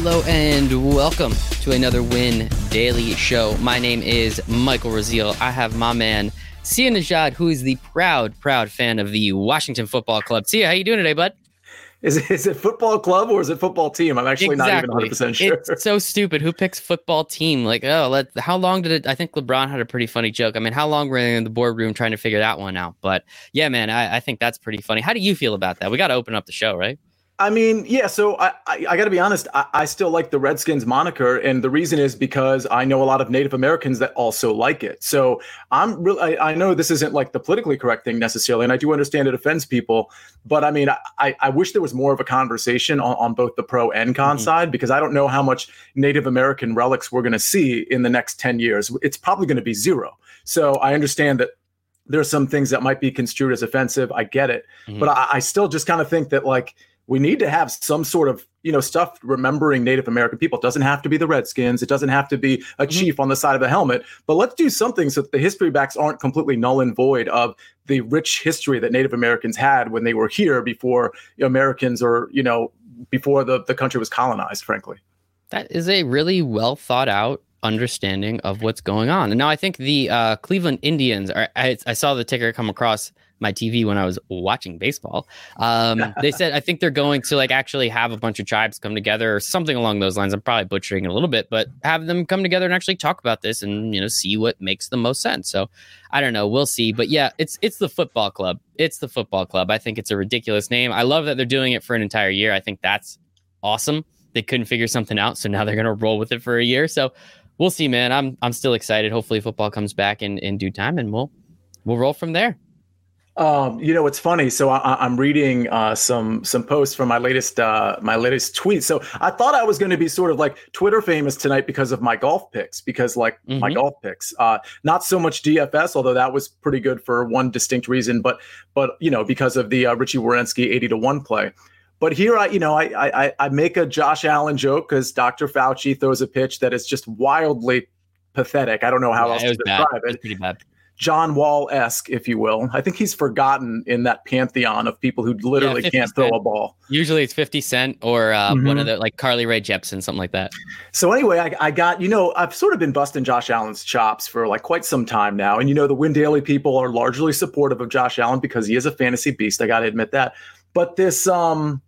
Hello and welcome to another Win Daily Show. My name is Michael Raziel. I have my man Sia Nejad, who is the proud, proud fan of the Washington Football Club. Sia, how you doing today, bud? Is it, is it football club or is it football team? I'm actually exactly. not even 100% sure. It's so stupid. Who picks football team? Like, oh, let how long did it? I think LeBron had a pretty funny joke. I mean, how long were they in the boardroom trying to figure that one out? But yeah, man, I, I think that's pretty funny. How do you feel about that? We got to open up the show, right? I mean, yeah. So I, I, I got to be honest. I, I, still like the Redskins moniker, and the reason is because I know a lot of Native Americans that also like it. So I'm really. I, I know this isn't like the politically correct thing necessarily, and I do understand it offends people. But I mean, I, I wish there was more of a conversation on, on both the pro and con mm-hmm. side because I don't know how much Native American relics we're going to see in the next ten years. It's probably going to be zero. So I understand that there are some things that might be construed as offensive. I get it, mm-hmm. but I, I still just kind of think that like we need to have some sort of you know stuff remembering Native American people. It doesn't have to be the Redskins. It doesn't have to be a mm-hmm. chief on the side of the helmet. But let's do something so that the history backs aren't completely null and void of the rich history that Native Americans had when they were here before Americans or you know before the, the country was colonized. Frankly, that is a really well thought out understanding of what's going on. And now I think the uh, Cleveland Indians are. I, I saw the ticker come across my TV when I was watching baseball. Um, they said I think they're going to like actually have a bunch of tribes come together or something along those lines. I'm probably butchering it a little bit, but have them come together and actually talk about this and you know see what makes the most sense. So I don't know, we'll see. But yeah, it's it's the football club. It's the football club. I think it's a ridiculous name. I love that they're doing it for an entire year. I think that's awesome. They couldn't figure something out, so now they're gonna roll with it for a year. So we'll see, man. I'm I'm still excited. Hopefully football comes back in in due time and we'll we'll roll from there. Um, you know, it's funny. So I, am reading uh, some some posts from my latest uh, my latest tweet. So I thought I was going to be sort of like Twitter famous tonight because of my golf picks, because like mm-hmm. my golf picks, uh, not so much DFS, although that was pretty good for one distinct reason, but but you know because of the uh, Richie Werenski 80 to one play. But here I, you know, I I, I make a Josh Allen joke because Dr. Fauci throws a pitch that is just wildly pathetic. I don't know how yeah, else to describe bad. it. It pretty bad. John Wall esque, if you will. I think he's forgotten in that pantheon of people who literally yeah, can't throw a ball. Usually it's 50 Cent or uh, mm-hmm. one of the like Carly Rae Jepsen, something like that. So, anyway, I, I, got, you know, I've sort of been busting Josh Allen's chops for like quite some time now. And, you know, the Win Daily people are largely supportive of Josh Allen because he is a fantasy beast. I got to admit that. But this, um,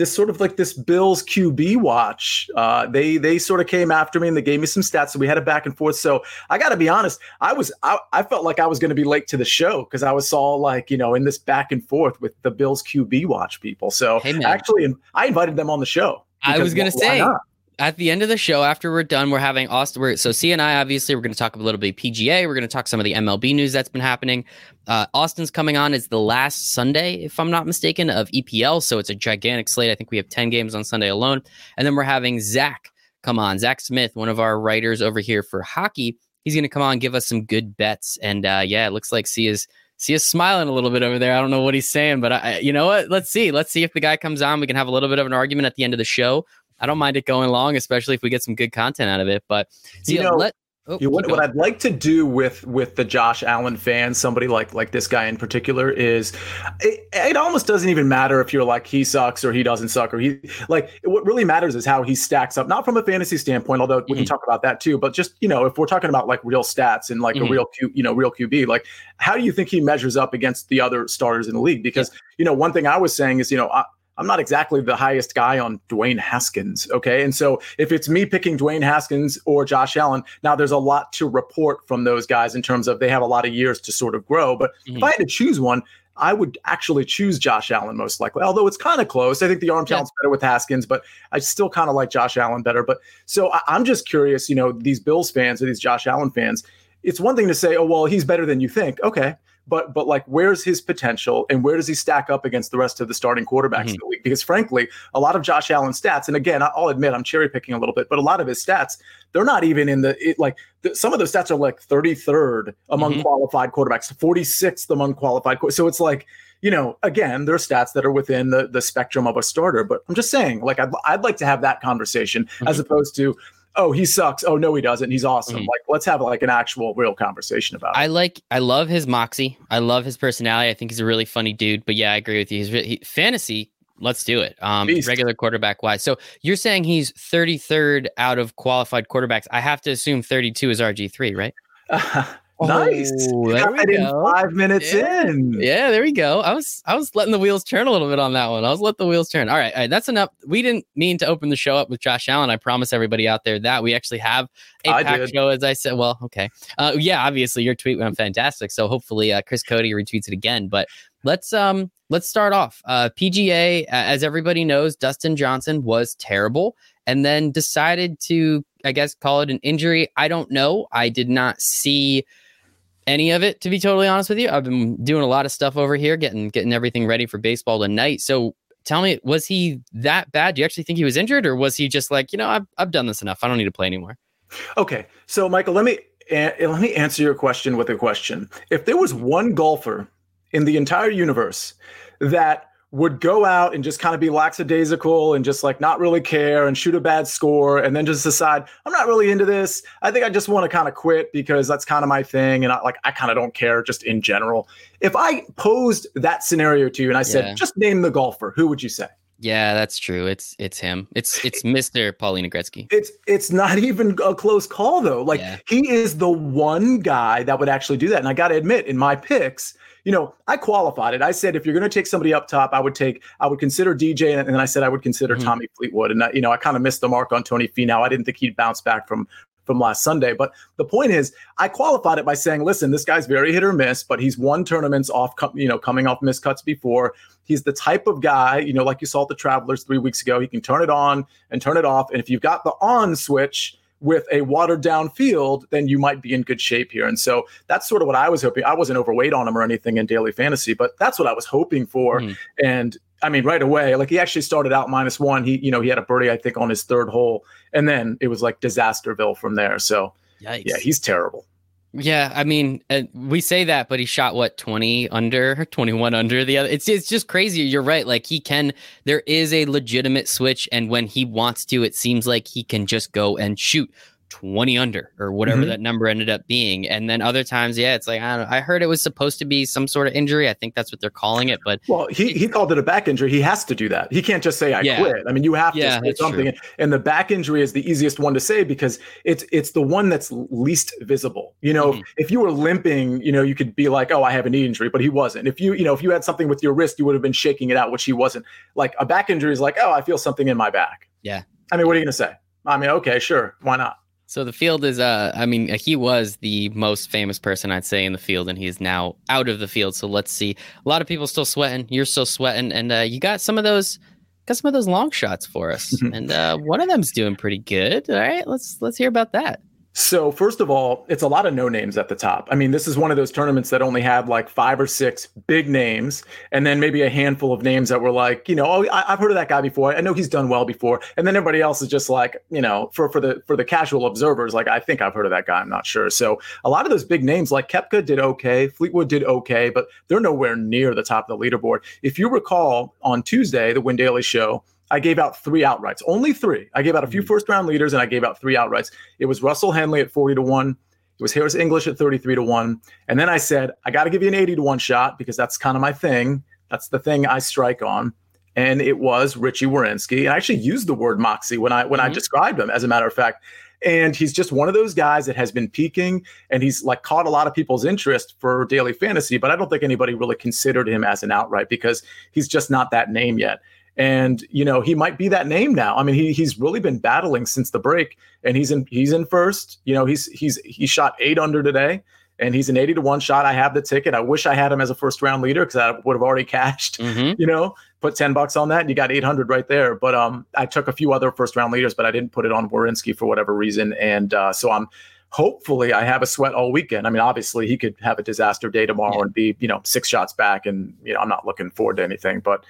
this sort of like this Bills QB watch. Uh, they they sort of came after me and they gave me some stats, so we had a back and forth. So I got to be honest, I was I, I felt like I was going to be late to the show because I was saw like you know in this back and forth with the Bills QB watch people. So hey, actually, I invited them on the show. I was going to say. Not? At the end of the show, after we're done, we're having Austin. We're, so Sia and I obviously we're going to talk a little bit PGA. We're going to talk some of the MLB news that's been happening. Uh, Austin's coming on is the last Sunday, if I'm not mistaken, of EPL. So it's a gigantic slate. I think we have ten games on Sunday alone, and then we're having Zach come on, Zach Smith, one of our writers over here for hockey. He's going to come on give us some good bets. And uh, yeah, it looks like Sia is see us smiling a little bit over there. I don't know what he's saying, but I, you know what? Let's see. Let's see if the guy comes on. We can have a little bit of an argument at the end of the show. I don't mind it going long, especially if we get some good content out of it. But you know, let Oh, you, what, what, I'd like to do with with the Josh Allen fans, somebody like like this guy in particular, is it, it, almost doesn't even matter if you're like he sucks or he doesn't suck or he like what really matters is how he stacks up, not from a fantasy standpoint, although we mm-hmm. can talk about that too, but just you know if we're talking about like real stats and like mm-hmm. a real Q, you know real QB, like how do you think he measures up against the other starters in the league? Because yeah. you know one thing I was saying is you know. I, I'm not exactly the highest guy on Dwayne Haskins. Okay. And so if it's me picking Dwayne Haskins or Josh Allen, now there's a lot to report from those guys in terms of they have a lot of years to sort of grow. But mm-hmm. if I had to choose one, I would actually choose Josh Allen most likely, although it's kind of close. I think the arm talent's yeah. better with Haskins, but I still kind of like Josh Allen better. But so I, I'm just curious, you know, these Bills fans or these Josh Allen fans, it's one thing to say, oh, well, he's better than you think. Okay but but like where's his potential and where does he stack up against the rest of the starting quarterbacks mm-hmm. in the league? Because frankly, a lot of Josh Allen's stats, and again, I'll admit I'm cherry picking a little bit, but a lot of his stats, they're not even in the it, like the, some of those stats are like 33rd among mm-hmm. qualified quarterbacks, 46th among qualified. So it's like you know, again, there are stats that are within the the spectrum of a starter, but I'm just saying, like, I'd, I'd like to have that conversation mm-hmm. as opposed to, oh he sucks oh no he doesn't he's awesome mm-hmm. like let's have like an actual real conversation about it i like i love his moxie i love his personality i think he's a really funny dude but yeah i agree with you he's he, fantasy Let's do it. Um, regular quarterback wise. So you're saying he's 33rd out of qualified quarterbacks. I have to assume 32 is RG3, right? Uh, nice. Oh, there we go. Five minutes yeah. in. Yeah, there we go. I was I was letting the wheels turn a little bit on that one. I was letting the wheels turn. All right, all right, that's enough. We didn't mean to open the show up with Josh Allen. I promise everybody out there that we actually have a I pack did. show. As I said, well, okay, uh, yeah, obviously your tweet went fantastic. So hopefully uh, Chris Cody retweets it again. But let's um let's start off. Uh, PGA, as everybody knows, Dustin Johnson was terrible, and then decided to, I guess, call it an injury. I don't know. I did not see any of it, to be totally honest with you. I've been doing a lot of stuff over here, getting getting everything ready for baseball tonight. So tell me, was he that bad? Do you actually think he was injured, or was he just like, you know, I've I've done this enough. I don't need to play anymore. Okay, so Michael, let me let me answer your question with a question. If there was one golfer in the entire universe that would go out and just kind of be lackadaisical and just like not really care and shoot a bad score and then just decide I'm not really into this. I think I just want to kind of quit because that's kind of my thing and I like I kind of don't care just in general. If I posed that scenario to you and I said yeah. just name the golfer, who would you say? Yeah, that's true. It's it's him. It's it's Mr. Paulina Gretzky. It's it's not even a close call though. Like yeah. he is the one guy that would actually do that. And I got to admit, in my picks, you know, I qualified it. I said if you're going to take somebody up top, I would take, I would consider DJ, and then I said I would consider mm-hmm. Tommy Fleetwood. And I, you know, I kind of missed the mark on Tony Finau. I didn't think he'd bounce back from from last Sunday. But the point is, I qualified it by saying, listen, this guy's very hit or miss, but he's won tournaments off, you know, coming off miscuts before. He's the type of guy, you know, like you saw at the Travelers three weeks ago. He can turn it on and turn it off. And if you've got the on switch, with a watered down field, then you might be in good shape here. And so that's sort of what I was hoping. I wasn't overweight on him or anything in daily fantasy, but that's what I was hoping for. Mm. And I mean, right away, like he actually started out minus one. He, you know, he had a birdie, I think, on his third hole, and then it was like disasterville from there. So, Yikes. yeah, he's terrible. Yeah, I mean, uh, we say that, but he shot what twenty under, twenty one under the other. It's it's just crazy. You're right. Like he can. There is a legitimate switch, and when he wants to, it seems like he can just go and shoot 20 under or whatever mm-hmm. that number ended up being. And then other times, yeah, it's like, I, don't. I, heard it was supposed to be some sort of injury. I think that's what they're calling it. But well, he, he called it a back injury. He has to do that. He can't just say, I yeah. quit. I mean, you have to yeah, say something. True. And the back injury is the easiest one to say because it's, it's the one that's least visible. You know, mm-hmm. if you were limping, you know, you could be like, oh, I have a knee injury, but he wasn't. If you, you know, if you had something with your wrist, you would have been shaking it out, which he wasn't. Like a back injury is like, oh, I feel something in my back. Yeah. I mean, what are you going to say? I mean, okay, sure. Why not? So the field is, uh, I mean, he was the most famous person I'd say in the field, and he is now out of the field. So let's see. A lot of people still sweating. You're still sweating, and uh, you got some of those, got some of those long shots for us, and uh, one of them's doing pretty good. All right, let's let's hear about that. So, first of all, it's a lot of no names at the top. I mean, this is one of those tournaments that only had like five or six big names, and then maybe a handful of names that were like, you know, oh, I, have heard of that guy before. I know he's done well before, and then everybody else is just like, you know, for for the for the casual observers, like I think I've heard of that guy. I'm not sure. So, a lot of those big names, like Koepka, did okay, Fleetwood did okay, but they're nowhere near the top of the leaderboard. If you recall, on Tuesday, the Win Daily Show I gave out three outrights, only three. I gave out a few mm-hmm. first round leaders and I gave out three outrights. It was Russell Henley at 40 to 1. It was Harris English at 33 to 1. And then I said, I got to give you an 80 to 1 shot because that's kind of my thing. That's the thing I strike on. And it was Richie Werenski. And I actually used the word moxie when I when mm-hmm. I described him, as a matter of fact. And he's just one of those guys that has been peaking and he's like caught a lot of people's interest for daily fantasy, but I don't think anybody really considered him as an outright because he's just not that name yet. And you know he might be that name now. I mean he he's really been battling since the break, and he's in he's in first. You know he's he's he shot eight under today, and he's an eighty to one shot. I have the ticket. I wish I had him as a first round leader because I would have already cashed. Mm-hmm. You know, put ten bucks on that, and you got eight hundred right there. But um, I took a few other first round leaders, but I didn't put it on Werenski for whatever reason, and uh, so I'm hopefully I have a sweat all weekend. I mean, obviously he could have a disaster day tomorrow yeah. and be, you know, six shots back and, you know, I'm not looking forward to anything, but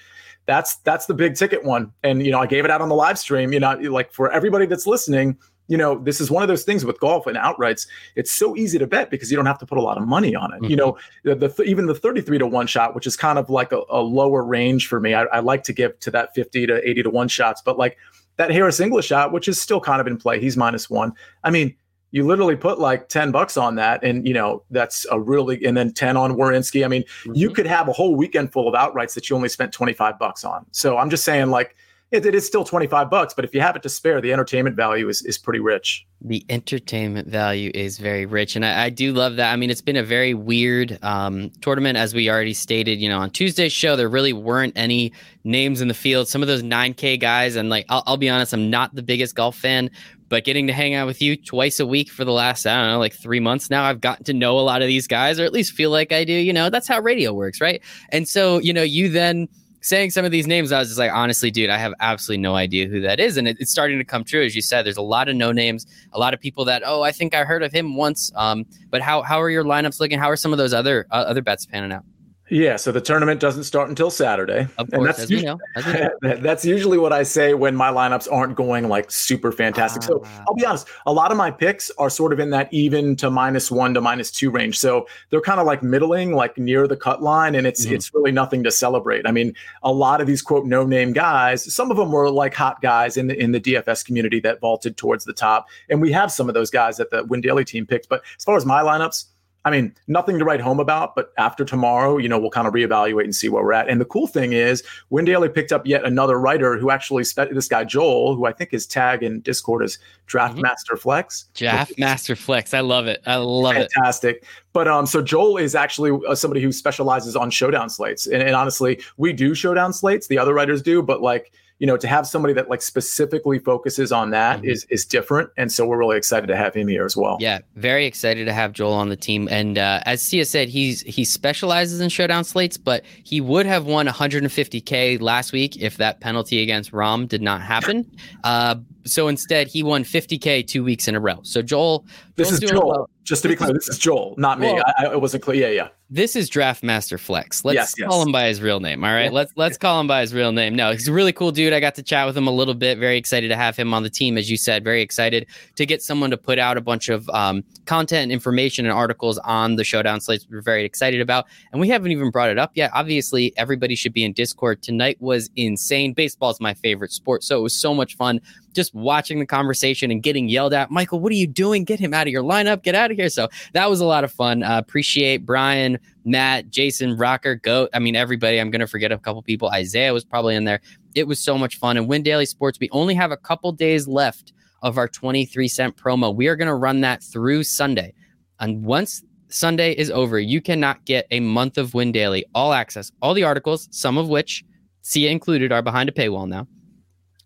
that's that's the big ticket one. And you know, I gave it out on the live stream. You know, like for everybody that's listening, you know, this is one of those things with golf and outrights. It's so easy to bet because you don't have to put a lot of money on it. Mm-hmm. You know, the, the, even the 33 to one shot, which is kind of like a, a lower range for me. I, I, like to give to that 50 to 80 to one shots, but like that Harris English shot, which is still kind of in play. He's minus one. I mean, you literally put like 10 bucks on that and you know that's a really and then 10 on Werenski. I mean, mm-hmm. you could have a whole weekend full of outrights that you only spent 25 bucks on. So I'm just saying like it, it is still 25 bucks, but if you have it to spare, the entertainment value is, is pretty rich. The entertainment value is very rich. And I, I do love that. I mean, it's been a very weird um, tournament, as we already stated. You know, on Tuesday's show, there really weren't any names in the field. Some of those 9K guys, and like, I'll, I'll be honest, I'm not the biggest golf fan, but getting to hang out with you twice a week for the last, I don't know, like three months now, I've gotten to know a lot of these guys, or at least feel like I do. You know, that's how radio works, right? And so, you know, you then saying some of these names, I was just like, honestly, dude, I have absolutely no idea who that is. And it, it's starting to come true. As you said, there's a lot of no names, a lot of people that, oh, I think I heard of him once. Um, but how, how are your lineups looking? How are some of those other, uh, other bets panning out? Yeah, so the tournament doesn't start until Saturday. Of course, and that's usually, know. As we know. that's usually what I say when my lineups aren't going like super fantastic. So ah. I'll be honest, a lot of my picks are sort of in that even to minus one to minus two range. So they're kind of like middling, like near the cut line, and it's mm-hmm. it's really nothing to celebrate. I mean, a lot of these quote no name guys, some of them were like hot guys in the in the DFS community that vaulted towards the top, and we have some of those guys that the Win Daily team picked. But as far as my lineups I mean, nothing to write home about, but after tomorrow, you know, we'll kind of reevaluate and see where we're at. And the cool thing is, Win Daily picked up yet another writer who actually spent this guy Joel, who I think his tag in Discord is Draft mm-hmm. Master Flex. Draft Master Flex, I love it. I love fantastic. it. Fantastic. But um, so Joel is actually uh, somebody who specializes on showdown slates, and, and honestly, we do showdown slates. The other writers do, but like you know, to have somebody that like specifically focuses on that mm-hmm. is is different, and so we're really excited to have him here as well. Yeah, very excited to have Joel on the team. And uh, as Sia said, he's he specializes in showdown slates, but he would have won 150k last week if that penalty against Rahm did not happen. Uh, so instead, he won 50k two weeks in a row. So Joel, this is Joel. Well. Just to be clear, this is Joel, not me. Well, I, I wasn't clear. Yeah, yeah. This is Draft Master Flex. Let's yes, call him by his real name. All right, yeah. let's let's call him by his real name. No, he's a really cool dude. I got to chat with him a little bit. Very excited to have him on the team, as you said. Very excited to get someone to put out a bunch of um, content and information and articles on the showdown slates. We're very excited about, and we haven't even brought it up yet. Obviously, everybody should be in Discord. Tonight was insane. Baseball is my favorite sport, so it was so much fun just watching the conversation and getting yelled at. Michael, what are you doing? Get him out of your lineup. Get out of here. So that was a lot of fun. Uh, appreciate Brian, Matt, Jason, Rocker, Goat. I mean, everybody. I'm going to forget a couple people. Isaiah was probably in there. It was so much fun. And Win Daily Sports, we only have a couple days left of our 23 cent promo. We are going to run that through Sunday. And once Sunday is over, you cannot get a month of Win Daily, all access, all the articles, some of which Sia included are behind a paywall now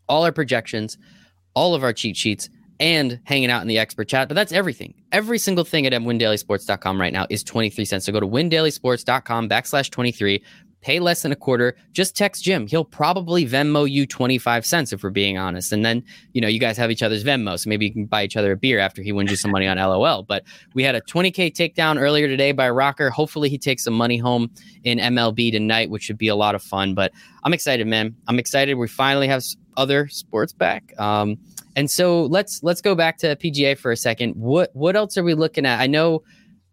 all our projections, all of our cheat sheets, and hanging out in the expert chat. But that's everything. Every single thing at windailysports.com right now is 23 cents. So go to windailysports.com backslash 23. Pay less than a quarter. Just text Jim. He'll probably Venmo you 25 cents if we're being honest. And then, you know, you guys have each other's Venmo. So maybe you can buy each other a beer after he wins you some money on LOL. But we had a 20K takedown earlier today by Rocker. Hopefully he takes some money home in MLB tonight, which should be a lot of fun. But I'm excited, man. I'm excited. We finally have other sports back. Um, and so let's let's go back to PGA for a second. What what else are we looking at? I know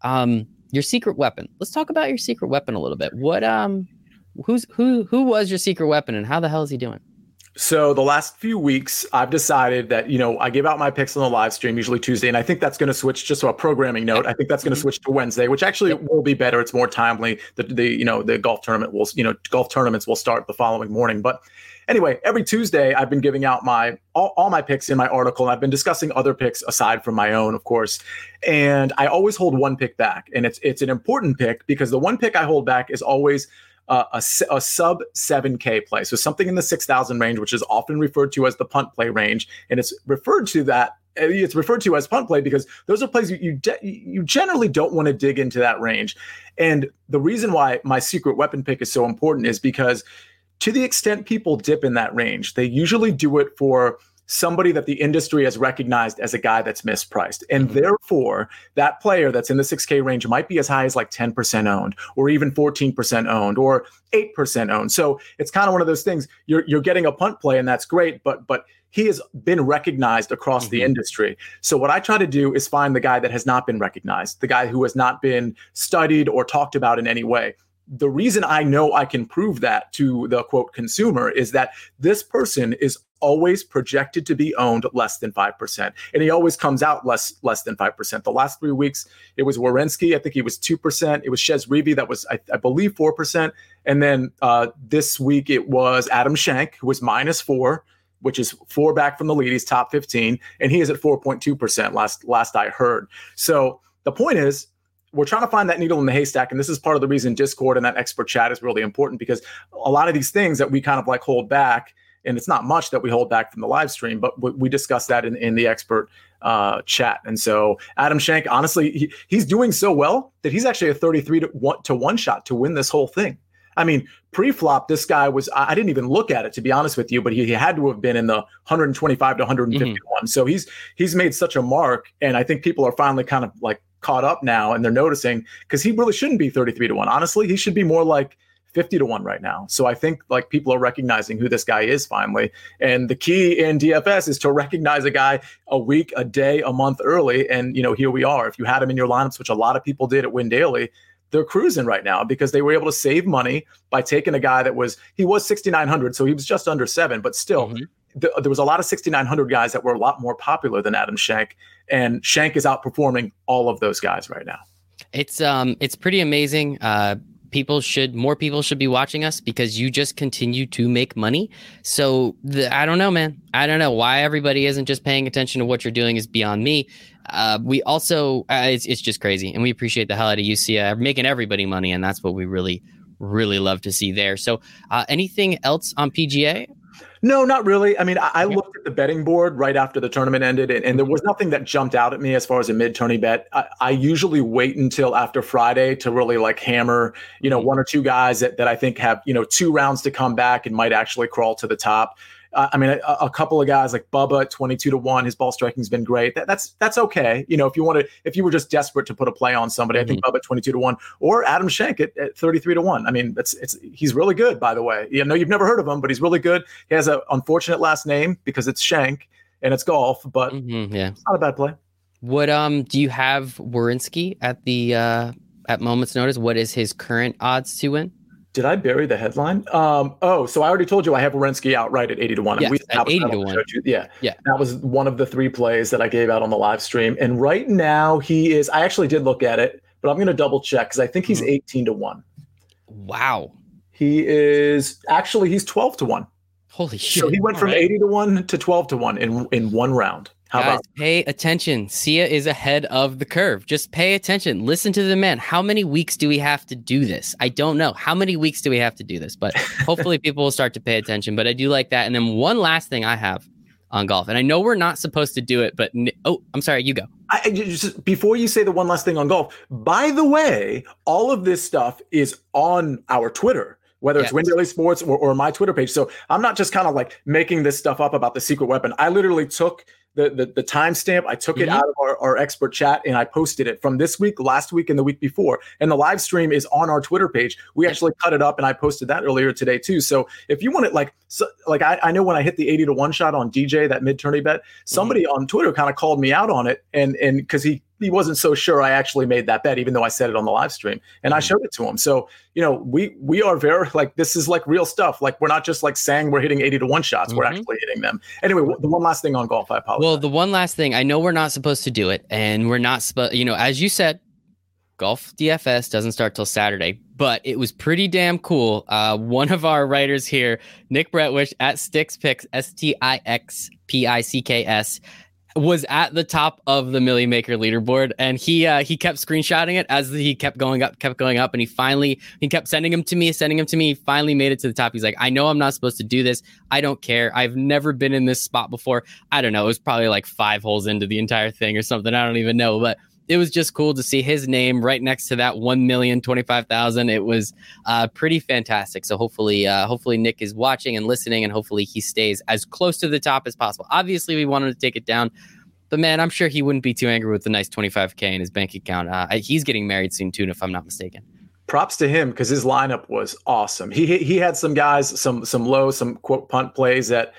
um, your secret weapon. Let's talk about your secret weapon a little bit. What um who's who who was your secret weapon and how the hell is he doing? So the last few weeks, I've decided that you know I give out my picks on the live stream usually Tuesday, and I think that's going to switch. Just so a programming note, I think that's going to mm-hmm. switch to Wednesday, which actually will be better. It's more timely. The the you know the golf tournament will you know golf tournaments will start the following morning, but Anyway, every Tuesday, I've been giving out my all, all my picks in my article, and I've been discussing other picks aside from my own, of course. And I always hold one pick back, and it's it's an important pick because the one pick I hold back is always uh, a, a sub 7K play. So something in the 6,000 range, which is often referred to as the punt play range. And it's referred to that. It's referred to as punt play because those are plays you you, de- you generally don't want to dig into that range. And the reason why my secret weapon pick is so important is because to the extent people dip in that range, they usually do it for somebody that the industry has recognized as a guy that's mispriced. And mm-hmm. therefore, that player that's in the 6K range might be as high as like 10% owned or even 14% owned or 8% owned. So it's kind of one of those things you're you're getting a punt play and that's great, but but he has been recognized across mm-hmm. the industry. So what I try to do is find the guy that has not been recognized, the guy who has not been studied or talked about in any way the reason I know I can prove that to the quote consumer is that this person is always projected to be owned less than 5%. And he always comes out less less than 5%. The last three weeks, it was Werenski. I think he was 2%. It was Reavie that was, I, I believe, 4%. And then uh, this week it was Adam Schenk, who was minus four which is four back from the lead. He's top 15, and he is at 4.2% last last I heard. So the point is, we're trying to find that needle in the haystack. And this is part of the reason Discord and that expert chat is really important because a lot of these things that we kind of like hold back, and it's not much that we hold back from the live stream, but we, we discuss that in, in the expert uh, chat. And so Adam Schenk, honestly, he, he's doing so well that he's actually a 33 to one, to one shot to win this whole thing. I mean, pre-flop, this guy was, I didn't even look at it to be honest with you, but he, he had to have been in the 125 to 151. Mm-hmm. So he's, he's made such a mark. And I think people are finally kind of like caught up now and they're noticing because he really shouldn't be 33 to one. Honestly, he should be more like 50 to 1 right now. So I think like people are recognizing who this guy is finally. And the key in DFS is to recognize a guy a week, a day, a month early. And, you know, here we are. If you had him in your lineups, which a lot of people did at Win Daily, they're cruising right now because they were able to save money by taking a guy that was he was 6900 so he was just under 7 but still mm-hmm. Th- there was a lot of 6900 guys that were a lot more popular than Adam Schenk, and Schenk is outperforming all of those guys right now. It's um it's pretty amazing uh people should more people should be watching us because you just continue to make money. So the, i don't know man. I don't know why everybody isn't just paying attention to what you're doing is beyond me. Uh, we also uh, it's, it's just crazy and we appreciate the hell out of you uh, making everybody money and that's what we really really love to see there. So uh, anything else on pga no, not really. I mean, I, I, looked at the betting board right after the tournament ended, and, and there was nothing that jumped out at me as far as a mid tourney bet. I, I, usually wait until after Friday to really like hammer, you know, mm-hmm. one or two guys that, that I think have, you know, two rounds to come back and might actually crawl to the top. Uh, I mean, a, a, couple of guys like Bubba 22 to 1, his ball striking's been great. That, that's that's okay. You know, if you want to, if you were just desperate to put a play on somebody, mm-hmm. I think mm-hmm. Bubba 22 to 1 or Adam Schenk at, at 33 to 1. I mean, it's it's he's really good, by the way. You know, you've never heard of him, but he's really good. He has an unfortunate last name because it's Shank and it's golf, but mm-hmm, yeah, it's not a bad play. What um do you have Werenski at the uh at moments notice? What is his current odds to win? Did I bury the headline? Um, oh, so I already told you I have Werenski outright at 80 to 1. Yes, we, at 80 to 1. Yeah. Yeah. That was one of the three plays that I gave out on the live stream. And right now he is, I actually did look at it, but I'm going to double check because I think he's mm-hmm. 18 to 1. Wow. He is actually, he's 12 to 1. Holy shit. So he went from right. 80 to 1 to 12 to 1 in, in one round. How Guys, about pay attention? Sia is ahead of the curve. Just pay attention. Listen to the man. How many weeks do we have to do this? I don't know. How many weeks do we have to do this? But hopefully people will start to pay attention. But I do like that. And then one last thing I have on golf, and I know we're not supposed to do it, but oh, I'm sorry. You go. I, just before you say the one last thing on golf. By the way, all of this stuff is on our Twitter whether it's yes. Sports or, or my Twitter page. So I'm not just kind of like making this stuff up about the secret weapon. I literally took the the, the timestamp. I took mm-hmm. it out of our, our expert chat and I posted it from this week, last week, and the week before. And the live stream is on our Twitter page. We actually cut it up and I posted that earlier today too. So if you want it, like, so, like I, I know when I hit the 80 to one shot on DJ, that mid tourney bet, somebody mm-hmm. on Twitter kind of called me out on it. And, and because he, he wasn't so sure I actually made that bet, even though I said it on the live stream and. I showed it to him. So, you know, we we are very like this is like real stuff. Like we're not just like saying we're hitting 80 to 1 shots, mm-hmm. we're actually hitting them. Anyway, the one last thing on golf, I apologize. Well, the one last thing, I know we're not supposed to do it, and we're not supposed, you know, as you said, golf DFS doesn't start till Saturday, but it was pretty damn cool. Uh, one of our writers here, Nick Bretwish at Stix Picks, S T I X P I C K S, was at the top of the Milly Maker leaderboard, and he uh, he kept screenshotting it as he kept going up, kept going up, and he finally he kept sending him to me, sending him to me. He finally made it to the top. He's like, I know I'm not supposed to do this. I don't care. I've never been in this spot before. I don't know. It was probably like five holes into the entire thing or something. I don't even know, but it was just cool to see his name right next to that one million twenty five thousand. It was uh, pretty fantastic. So hopefully, uh, hopefully Nick is watching and listening, and hopefully he stays as close to the top as possible. Obviously, we wanted to take it down. But man, I'm sure he wouldn't be too angry with the nice 25k in his bank account. Uh, he's getting married soon too, if I'm not mistaken props to him because his lineup was awesome. He he had some guys, some some low, some quote punt plays that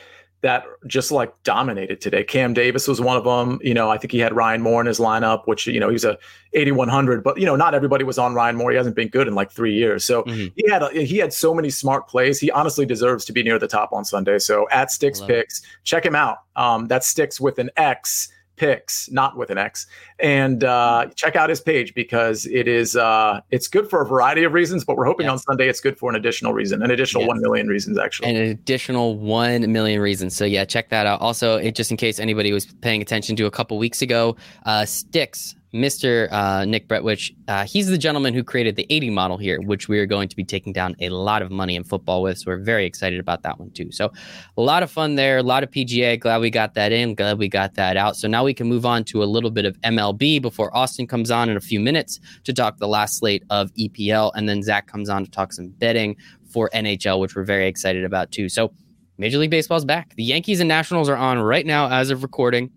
that just like dominated today. Cam Davis was one of them. You know, I think he had Ryan Moore in his lineup, which you know he was a 8100, but you know not everybody was on Ryan Moore. He hasn't been good in like three years, so mm-hmm. he had a, he had so many smart plays. He honestly deserves to be near the top on Sunday. So at Stix Picks, it. check him out. Um, that sticks with an X picks, not with an X, and uh, check out his page because it is uh, it's good for a variety of reasons. But we're hoping on Sunday it's good for an additional reason, an additional one million reasons actually, an additional one million reasons. So yeah, check that out. Also, it, just in case anybody was paying attention to a couple weeks ago, uh, Sticks Mr. Uh, Nick Bretwich, uh, he's the gentleman who created the 80 model here, which we are going to be taking down a lot of money in football with. So we're very excited about that one too. So a lot of fun there, a lot of PGA. Glad we got that in. Glad we got that out. So now we can move on to a little bit of MLB before Austin comes on in a few minutes to talk the last slate of EPL, and then Zach comes on to talk some betting for NHL, which we're very excited about too. So Major League Baseball's back. The Yankees and Nationals are on right now as of recording.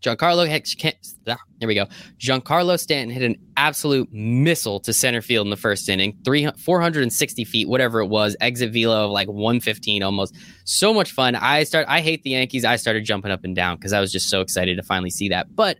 Giancarlo ah, there we go. Giancarlo Stanton hit an absolute missile to center field in the first inning, three, 460 feet, whatever it was, exit velo of like 115 almost. So much fun. I start. I hate the Yankees. I started jumping up and down because I was just so excited to finally see that. But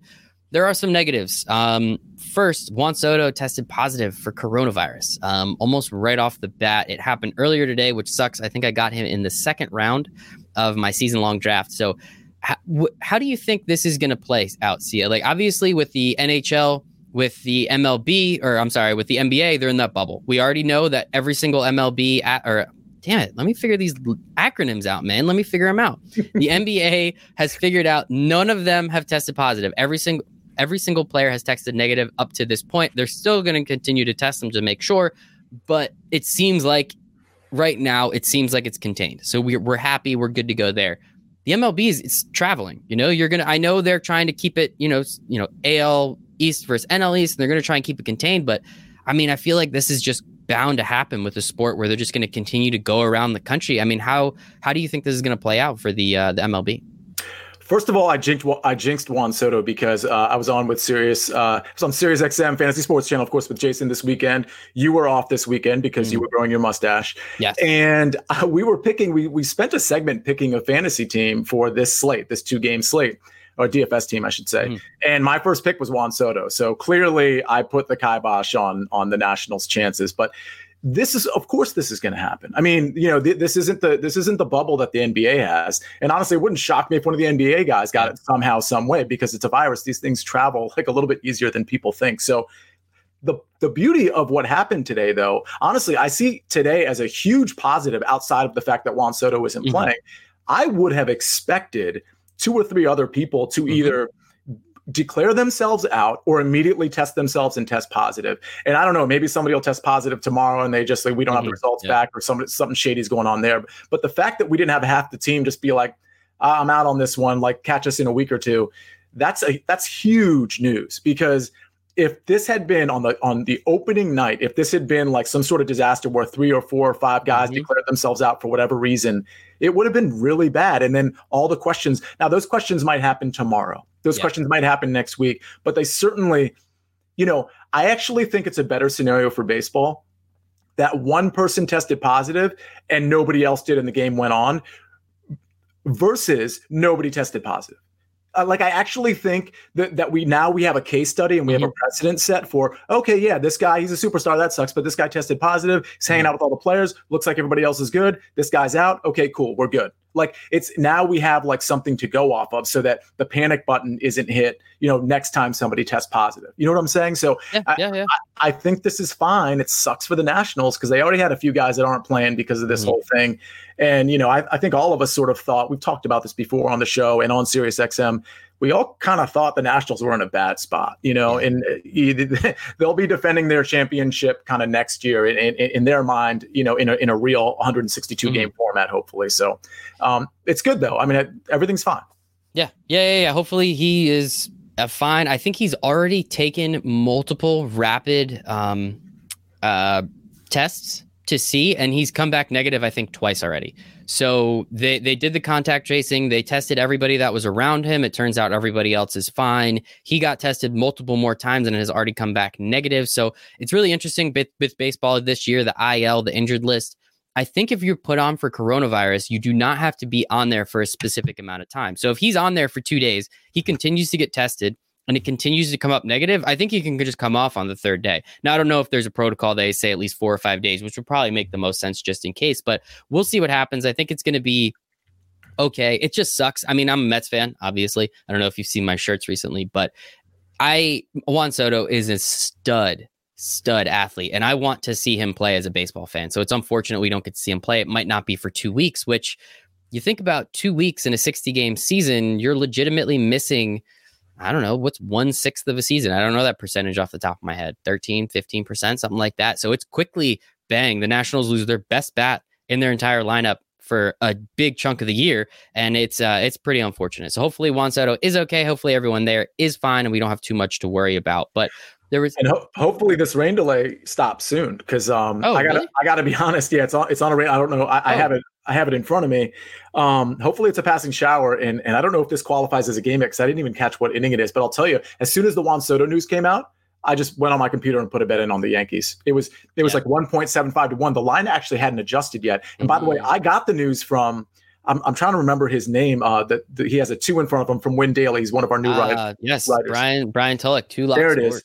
there are some negatives. Um, first, Juan Soto tested positive for coronavirus um, almost right off the bat. It happened earlier today, which sucks. I think I got him in the second round of my season long draft. So how, how do you think this is going to play out, Sia? Like, obviously, with the NHL, with the MLB, or I'm sorry, with the NBA, they're in that bubble. We already know that every single MLB at, or damn it, let me figure these acronyms out, man. Let me figure them out. the NBA has figured out none of them have tested positive. Every single every single player has tested negative up to this point. They're still going to continue to test them to make sure, but it seems like right now it seems like it's contained. So we're we're happy, we're good to go there the MLB is it's traveling. You know, you're gonna. I know they're trying to keep it. You know, you know, AL East versus NL East, and they're gonna try and keep it contained. But I mean, I feel like this is just bound to happen with a sport where they're just going to continue to go around the country. I mean, how how do you think this is going to play out for the uh, the MLB? First of all, I jinxed I jinxed Juan Soto because uh, I was on with Sirius. Uh, I was on Sirius XM Fantasy Sports Channel, of course, with Jason this weekend. You were off this weekend because mm. you were growing your mustache. Yes. And uh, we were picking. We we spent a segment picking a fantasy team for this slate, this two game slate or DFS team, I should say. Mm. And my first pick was Juan Soto. So clearly, I put the kibosh on on the Nationals' chances. But this is of course this is going to happen. I mean you know th- this isn't the this isn't the bubble that the nba has. And honestly it wouldn't shock me if one of the nba guys got it somehow some way because it's a virus. These things travel like a little bit easier than people think. So the the beauty of what happened today though honestly i see today as a huge positive outside of the fact that juan soto isn't mm-hmm. playing. I would have expected two or three other people to mm-hmm. either declare themselves out or immediately test themselves and test positive. And I don't know, maybe somebody will test positive tomorrow and they just like we don't mm-hmm. have the mm-hmm. results yeah. back or something something shady's going on there. But the fact that we didn't have half the team just be like, I'm out on this one, like catch us in a week or two, that's a that's huge news because if this had been on the on the opening night, if this had been like some sort of disaster where three or four or five guys mm-hmm. declared themselves out for whatever reason, it would have been really bad. And then all the questions. Now those questions might happen tomorrow. Those yeah. questions might happen next week, but they certainly, you know, I actually think it's a better scenario for baseball that one person tested positive and nobody else did and the game went on versus nobody tested positive uh, like I actually think that that we now we have a case study and we mm-hmm. have a mm-hmm. precedent set for okay, yeah, this guy he's a superstar that sucks, but this guy tested positive, he's hanging mm-hmm. out with all the players, looks like everybody else is good. This guy's out. Okay, cool, we're good. Like it's now we have like something to go off of so that the panic button isn't hit, you know, next time somebody tests positive. You know what I'm saying? So yeah, I, yeah, yeah. I, I, think this is fine. It sucks for the Nationals because they already had a few guys that aren't playing because of this mm-hmm. whole thing. And, you know, I, I think all of us sort of thought we've talked about this before on the show and on Sirius XM we all kind of thought the Nationals were in a bad spot, you know, and uh, they'll be defending their championship kind of next year in, in, in, their mind, you know, in a, in a real 162 mm-hmm. game format, hopefully. So um, it's good though. I mean, everything's fine. Yeah. Yeah. Yeah. Yeah. Hopefully he is uh, fine. I think he's already taken multiple rapid um, uh, tests to see, and he's come back negative, I think, twice already. So they they did the contact tracing. They tested everybody that was around him. It turns out everybody else is fine. He got tested multiple more times and has already come back negative. So it's really interesting with, with baseball this year. The IL, the injured list, I think if you're put on for coronavirus, you do not have to be on there for a specific amount of time. So if he's on there for two days, he continues to get tested and it continues to come up negative, I think he can just come off on the third day. Now, I don't know if there's a protocol they say at least four or five days, which would probably make the most sense just in case, but we'll see what happens. I think it's going to be okay. It just sucks. I mean, I'm a Mets fan, obviously. I don't know if you've seen my shirts recently, but I, Juan Soto is a stud stud athlete and I want to see him play as a baseball fan. So it's unfortunate we don't get to see him play. It might not be for 2 weeks, which you think about 2 weeks in a 60 game season, you're legitimately missing I don't know, what's one sixth of a season? I don't know that percentage off the top of my head 13, 15%, something like that. So it's quickly bang. The Nationals lose their best bat in their entire lineup for a big chunk of the year, and it's uh, it's pretty unfortunate. So hopefully Juan Soto is okay. Hopefully everyone there is fine, and we don't have too much to worry about. But there was, and ho- hopefully this rain delay stops soon because um, oh, I gotta really? I gotta be honest. Yeah, it's on it's on a rain. I don't know. I, oh. I have it I have it in front of me. Um, hopefully, it's a passing shower, and and I don't know if this qualifies as a game because I didn't even catch what inning it is. But I'll tell you, as soon as the Juan Soto news came out, I just went on my computer and put a bet in on the Yankees. It was it was yeah. like one point seven five to one. The line actually hadn't adjusted yet. And mm-hmm. by the way, mm-hmm. I got the news from. I'm, I'm trying to remember his name. Uh, that he has a two in front of him from Win Daily. He's one of our new uh, writers. Yes, Brian Brian Tullock. Two There it is.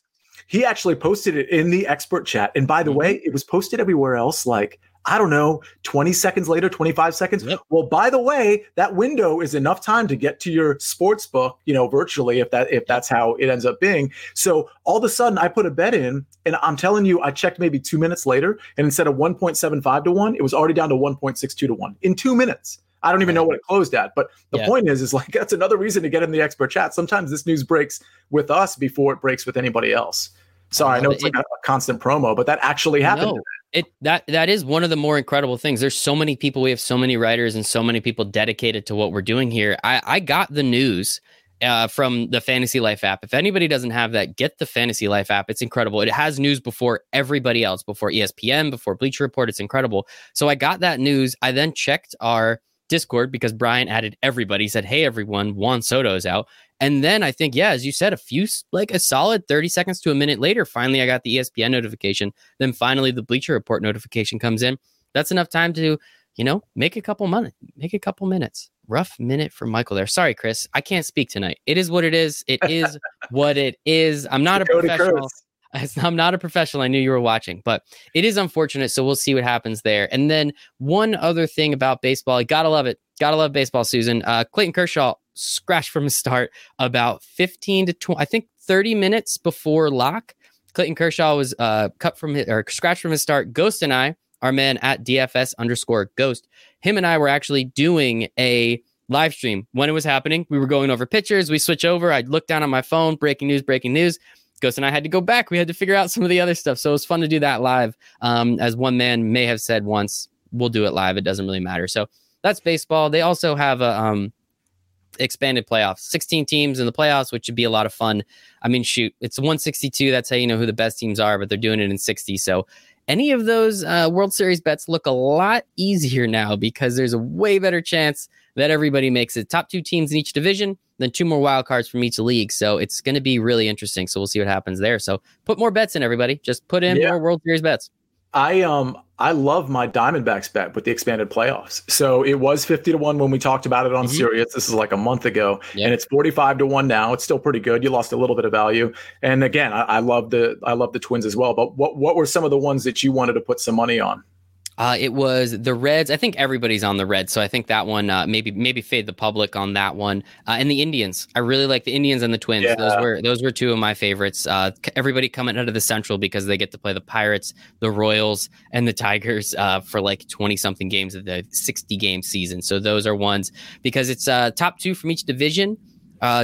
He actually posted it in the expert chat. And by the mm-hmm. way, it was posted everywhere else. Like I don't know, 20 seconds later, 25 seconds. Yep. Well, by the way, that window is enough time to get to your sports book, you know, virtually if that if that's how it ends up being. So all of a sudden I put a bet in and I'm telling you, I checked maybe two minutes later, and instead of 1.75 to 1, it was already down to 1.62 to 1 in two minutes. I don't even know what it closed at. But the yeah. point is, is like that's another reason to get in the expert chat. Sometimes this news breaks with us before it breaks with anybody else. Sorry, I uh, know it's it, like a, a, constant promo, but that actually happened. It that that is one of the more incredible things. There's so many people. We have so many writers and so many people dedicated to what we're doing here. I I got the news uh, from the Fantasy Life app. If anybody doesn't have that, get the Fantasy Life app. It's incredible. It has news before everybody else, before ESPN, before Bleacher Report. It's incredible. So I got that news. I then checked our Discord because Brian added everybody. Said, Hey, everyone, Juan Soto is out. And then I think, yeah, as you said, a few, like a solid 30 seconds to a minute later, finally I got the ESPN notification. Then finally the Bleacher Report notification comes in. That's enough time to, you know, make a couple months, make a couple minutes. Rough minute for Michael there. Sorry, Chris. I can't speak tonight. It is what it is. It is what it is. I'm not a professional. I'm not a professional. I knew you were watching, but it is unfortunate. So we'll see what happens there. And then one other thing about baseball, you gotta love it. Gotta love baseball, Susan. Uh, Clayton Kershaw scratched from the start about 15 to 20, I think 30 minutes before lock. Clayton Kershaw was uh, cut from his or scratched from his start. Ghost and I, our man at DFS underscore Ghost, him and I were actually doing a live stream when it was happening. We were going over pictures. We switch over. I'd look down on my phone, breaking news, breaking news. Ghost and I had to go back. We had to figure out some of the other stuff. So it was fun to do that live. Um, as one man may have said once, we'll do it live. It doesn't really matter. So that's baseball. They also have a um, expanded playoffs, 16 teams in the playoffs, which would be a lot of fun. I mean, shoot, it's 162. That's how you know who the best teams are, but they're doing it in 60. So any of those uh, World Series bets look a lot easier now because there's a way better chance that everybody makes it. Top two teams in each division, then two more wild cards from each league. So it's going to be really interesting. So we'll see what happens there. So put more bets in, everybody. Just put in yeah. more World Series bets. I um I love my Diamondbacks bet with the expanded playoffs. So it was 50 to 1 when we talked about it on mm-hmm. Sirius. This is like a month ago. Yep. And it's 45 to 1 now. It's still pretty good. You lost a little bit of value. And again, I, I love the I love the twins as well. But what what were some of the ones that you wanted to put some money on? Uh, it was the Reds. I think everybody's on the Reds, so I think that one uh, maybe maybe fade the public on that one. Uh, and the Indians, I really like the Indians and the Twins. Yeah. Those were those were two of my favorites. Uh, everybody coming out of the Central because they get to play the Pirates, the Royals, and the Tigers uh, for like twenty something games of the sixty game season. So those are ones because it's uh, top two from each division.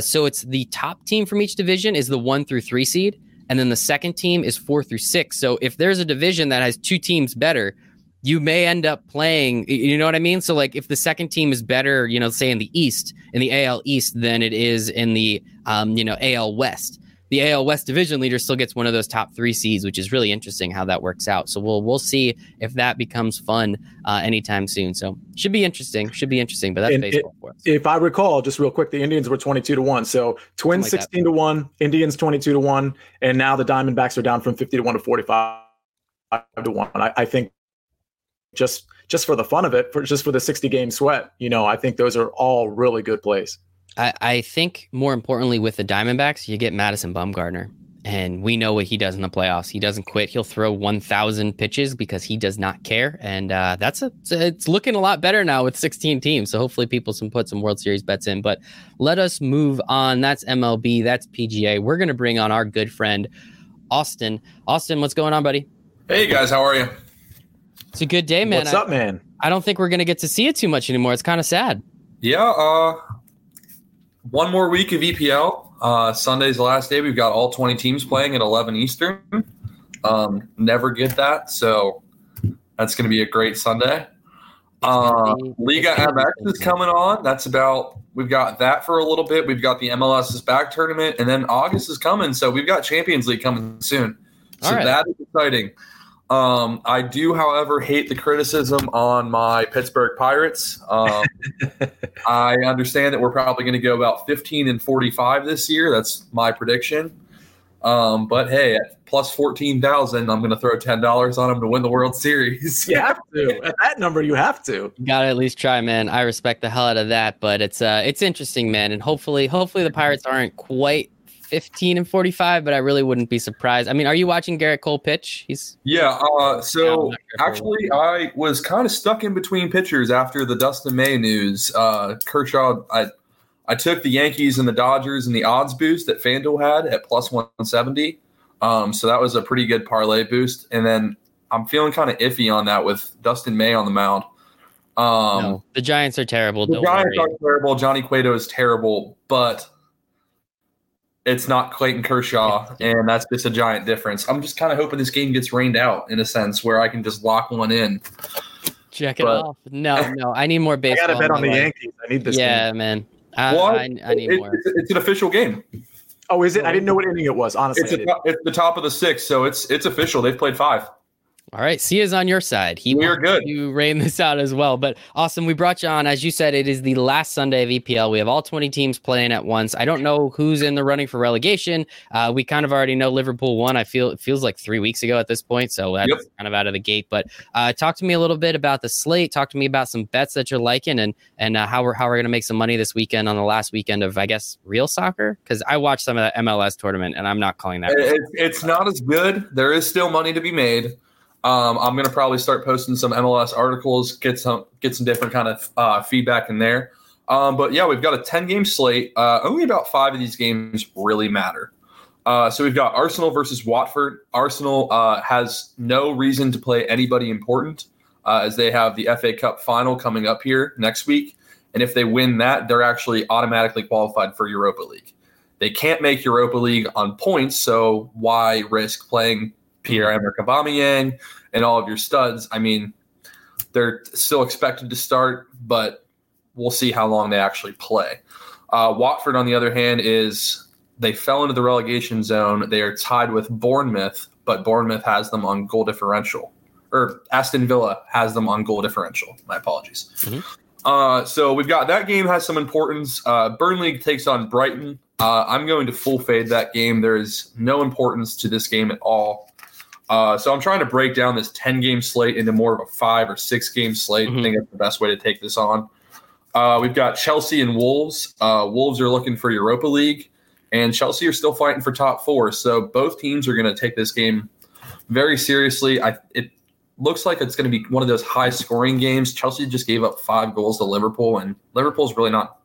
so it's the top team from each division is the one through three seed, and then the second team is four through six. So if there's a division that has two teams better you may end up playing, you know what I mean? So, like, if the second team is better, you know, say in the East, in the AL East, than it is in the, um, you know, AL West, the AL West division leader still gets one of those top three seeds, which is really interesting how that works out. So we'll we'll see if that becomes fun uh, anytime soon. So should be interesting. Should be interesting. But that's and baseball it, for us. If I recall, just real quick, the Indians were twenty two to one. So Twins like sixteen that. to one, Indians twenty two to one, and now the Diamondbacks are down from fifty to one to forty five to one. I, I think just just for the fun of it, for just for the 60 game sweat. You know, I think those are all really good plays. I, I think more importantly with the Diamondbacks, you get Madison Bumgarner. And we know what he does in the playoffs. He doesn't quit. He'll throw 1,000 pitches because he does not care. And uh, that's a, it's looking a lot better now with 16 teams. So hopefully people can put some World Series bets in. But let us move on. That's MLB. That's PGA. We're going to bring on our good friend, Austin. Austin, what's going on, buddy? Hey, guys. How are you? It's a good day, man. What's up, man? I, I don't think we're going to get to see it too much anymore. It's kind of sad. Yeah. Uh, one more week of EPL. Uh, Sunday's the last day. We've got all 20 teams playing at 11 Eastern. Um, never get that. So that's going to be a great Sunday. Uh, Liga MX is coming on. That's about, we've got that for a little bit. We've got the MLS is back tournament, and then August is coming. So we've got Champions League coming soon. So right. that is exciting. Um, I do, however, hate the criticism on my Pittsburgh Pirates. Um, I understand that we're probably going to go about 15 and 45 this year. That's my prediction. Um, but hey, at plus 14,000, I'm going to throw $10 on them to win the World Series. you have to. At that number, you have to. Got to at least try, man. I respect the hell out of that, but it's uh it's interesting, man, and hopefully hopefully the Pirates aren't quite 15 and 45, but I really wouldn't be surprised. I mean, are you watching Gerrit Cole pitch? He's yeah. Uh, so sure actually, I was kind of stuck in between pitchers after the Dustin May news. Uh, Kershaw, I I took the Yankees and the Dodgers and the odds boost that FanDuel had at plus 170. Um, so that was a pretty good parlay boost. And then I'm feeling kind of iffy on that with Dustin May on the mound. Um, no, the Giants are terrible. The Giants worry. are terrible. Johnny Cueto is terrible, but it's not Clayton Kershaw, and that's just a giant difference. I'm just kind of hoping this game gets rained out in a sense where I can just lock one in. Check it but, off. No, no, I need more baseball. I got to bet on the life. Yankees. I need this. Yeah, game. man. I, I, I, need it, more. It's, it's, an official game. Oh, is it? I didn't know what inning it was. Honestly, it's, a, it's the top of the sixth, so it's it's official. They've played five. All right, Sia's on your side. He we are good. You rain this out as well. But awesome, we brought you on. As you said, it is the last Sunday of EPL. We have all 20 teams playing at once. I don't know who's in the running for relegation. Uh, we kind of already know Liverpool won. I feel it feels like three weeks ago at this point, so that's yep. kind of out of the gate. But uh, talk to me a little bit about the slate. Talk to me about some bets that you're liking, and and uh, how we're how we're going to make some money this weekend on the last weekend of I guess real soccer because I watched some of the MLS tournament, and I'm not calling that. It, it's not as good. There is still money to be made. Um, I'm gonna probably start posting some MLS articles, get some get some different kind of uh, feedback in there. Um, but yeah, we've got a 10 game slate. Uh, only about five of these games really matter. Uh, so we've got Arsenal versus Watford. Arsenal uh, has no reason to play anybody important uh, as they have the FA Cup final coming up here next week. And if they win that, they're actually automatically qualified for Europa League. They can't make Europa League on points, so why risk playing Pierre Emerick Aubameyang, and all of your studs. I mean, they're still expected to start, but we'll see how long they actually play. Uh, Watford, on the other hand, is they fell into the relegation zone. They are tied with Bournemouth, but Bournemouth has them on goal differential, or Aston Villa has them on goal differential. My apologies. Mm-hmm. Uh, so we've got that game has some importance. Uh, Burnley takes on Brighton. Uh, I'm going to full fade that game. There is no importance to this game at all. Uh, so I'm trying to break down this 10 game slate into more of a five or six game slate. Mm-hmm. I think that's the best way to take this on. Uh, we've got Chelsea and Wolves. Uh, Wolves are looking for Europa League, and Chelsea are still fighting for top four. So both teams are going to take this game very seriously. I, it looks like it's going to be one of those high scoring games. Chelsea just gave up five goals to Liverpool, and Liverpool's really not.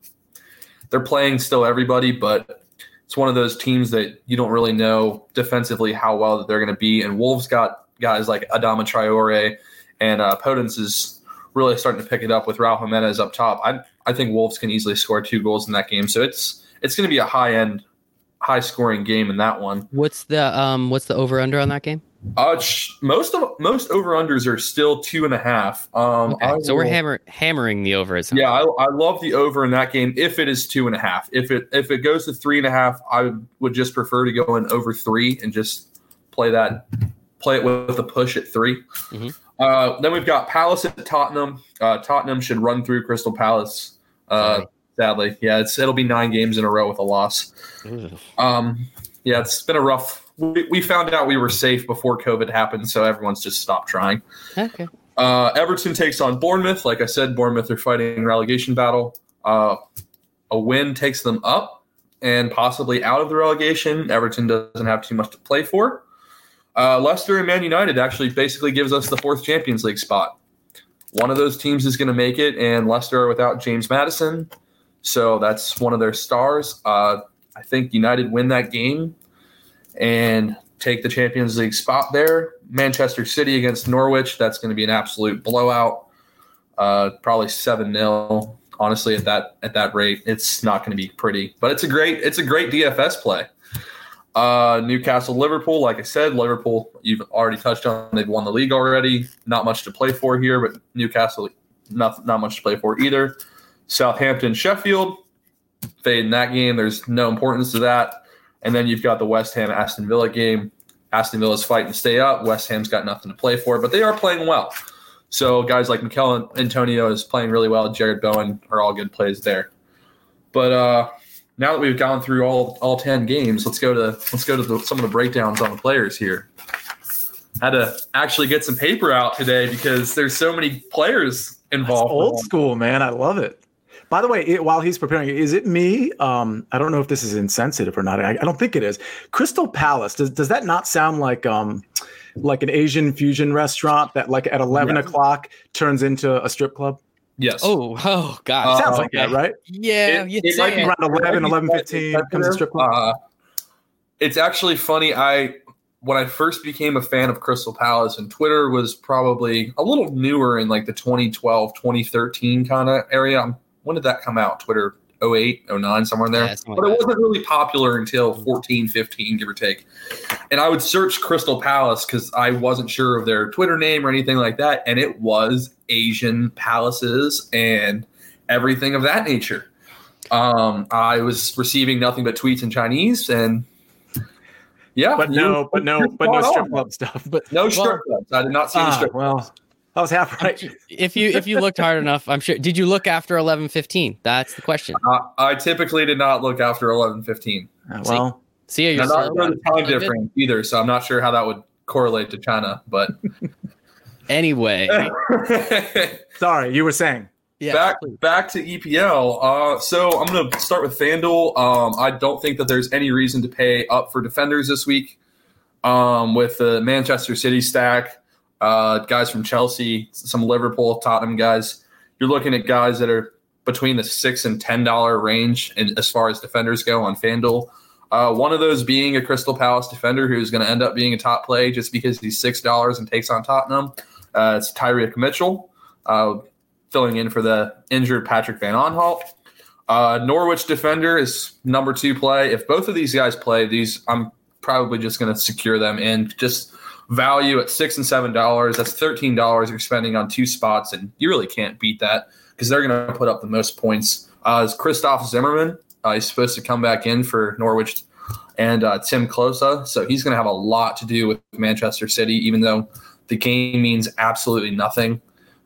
They're playing still everybody, but it's one of those teams that you don't really know defensively how well that they're going to be. And Wolves got guys like Adama Traore and uh, Podence is really starting to pick it up with Raul Jimenez up top. I I think Wolves can easily score two goals in that game. So it's it's going to be a high end, high scoring game in that one. What's the um what's the over under on that game? Uh, most of most over unders are still two and a half. Um, okay. so we're hammer, hammering the over. Yeah, I, I, love the over in that game if it is two and a half. If it if it goes to three and a half, I would just prefer to go in over three and just play that play it with a push at 3 mm-hmm. uh, then we've got Palace at Tottenham. Uh, Tottenham should run through Crystal Palace. Uh, sadly, yeah, it's it'll be nine games in a row with a loss. Um, yeah, it's been a rough we, we found out we were safe before COVID happened, so everyone's just stopped trying. Okay. Uh, Everton takes on Bournemouth. Like I said, Bournemouth are fighting relegation battle. Uh, a win takes them up and possibly out of the relegation. Everton doesn't have too much to play for. Uh, Leicester and Man United actually basically gives us the fourth Champions League spot. One of those teams is going to make it, and Leicester are without James Maddison, so that's one of their stars. Uh, I think United win that game and take the Champions League spot there. Manchester City against Norwich, that's going to be an absolute blowout. Uh, probably seven 0 Honestly, at that at that rate, it's not going to be pretty. But it's a great it's a great DFS play. Uh, Newcastle, Liverpool. Like I said, Liverpool. You've already touched on. They've won the league already. Not much to play for here, but Newcastle, not not much to play for either. Southampton, Sheffield. Fade in that game. There's no importance to that. And then you've got the West Ham Aston Villa game. Aston Villa's fighting to stay up. West Ham's got nothing to play for, but they are playing well. So guys like Michail Antonio is playing really well. Jarrod Bowen are all good plays there. But uh, now that we've gone through all all ten games, let's go to let's go to the, some of the breakdowns on the players here. had to actually get some paper out today because there's so many players involved. That's old school, man. I love it. By the way, it, while he's preparing, is it me? Um, I don't know if this is insensitive or not. I, I, don't think it is. Crystal Palace. Does does that not sound like um, like an Asian fusion restaurant that like at eleven yeah. o'clock turns into a strip club? Yes. Oh, oh God. Uh, Sounds like that, right? Yeah. It, it might be around 11, 11 15 comes a strip club. Uh, it's actually funny. I when I first became a fan of Crystal Palace and Twitter was probably a little newer in like the 2012, 2013 kind of area. When did that come out? Twitter 08, 09, somewhere in there. Yeah, but it wasn't really popular until 14, 15, give or take. And I would search Crystal Palace because I wasn't sure of their Twitter name or anything like that. And it was Asian palaces and everything of that nature. Um, I was receiving nothing but tweets in Chinese and yeah, but no, but no, but no strip club stuff. But no strip well, clubs. I did not see ah, strip well, clubs. I was half right. if you if you looked hard enough, I'm sure. Did you look after 11:15? That's the question. Uh, I typically did not look after 11:15. Uh, well, see, see I'm not sure the time difference either, so I'm not sure how that would correlate to China. But anyway, sorry, you were saying. Yeah, back please. back to EPL. Uh, so I'm going to start with FanDuel. Um, I don't think that there's any reason to pay up for defenders this week. Um, with the Manchester City stack, uh, guys from Chelsea, some Liverpool, Tottenham guys. You're looking at guys that are between the six and ten dollar range, and as far as defenders go on FanDuel. Uh, one of those being a Crystal Palace defender who's going to end up being a top play just because he's six dollars and takes on Tottenham. Uh, it's Tyrick Mitchell, uh, filling in for the injured Patrick Van Aanholt. Uh, Norwich defender is number two play. If both of these guys play, these I'm probably just going to secure them in just value at six and seven dollars. That's thirteen dollars you're spending on two spots, and you really can't beat that because they're going to put up the most points. Uh, is Christoph Zimmermann? Uh, he's supposed to come back in for Norwich and uh, Timm Klose, so he's going to have a lot to do with Manchester City, even though the game means absolutely nothing.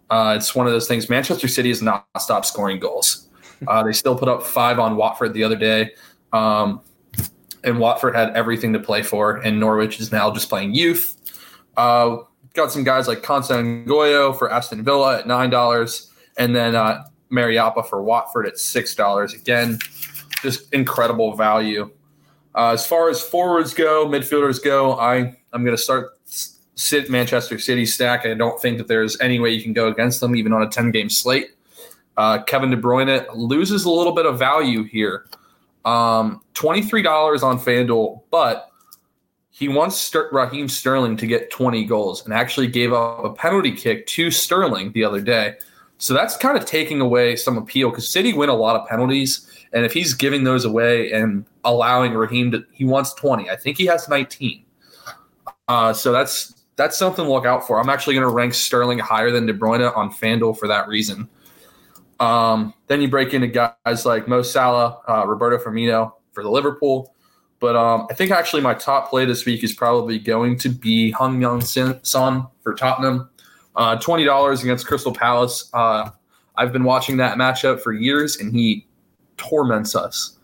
Uh, it's one of those things. Manchester City has not stopped scoring goals. Uh, they still put up five on Watford the other day. Um, and Watford had everything to play for, and Norwich is now just playing youth. Uh, got some guys like Constant Goyo for Aston Villa at nine dollars, and then uh, Mariappa for Watford at six dollars. Again, just incredible value. Uh, as far as forwards go, midfielders go, I I'm going to start sit Manchester City stack. I don't think that there's any way you can go against them, even on a 10 game slate. Uh, Kevin De Bruyne loses a little bit of value here. Um, $23 on FanDuel, but he wants Ster- Raheem Sterling to get 20 goals and actually gave up a penalty kick to Sterling the other day. So that's kind of taking away some appeal because City win a lot of penalties. And if he's giving those away and allowing Raheem to, he wants 20. I think he has 19. Uh, so that's that's something to look out for. I'm actually going to rank Sterling higher than De Bruyne on FanDuel for that reason. Um, then you break into guys like Mo Salah, uh, Roberto Firmino for the Liverpool. But um, I think actually my top play this week is probably going to be Heung-min Son for Tottenham. Uh, Twenty dollars against Crystal Palace. Uh, I've been watching that matchup for years, and he torments us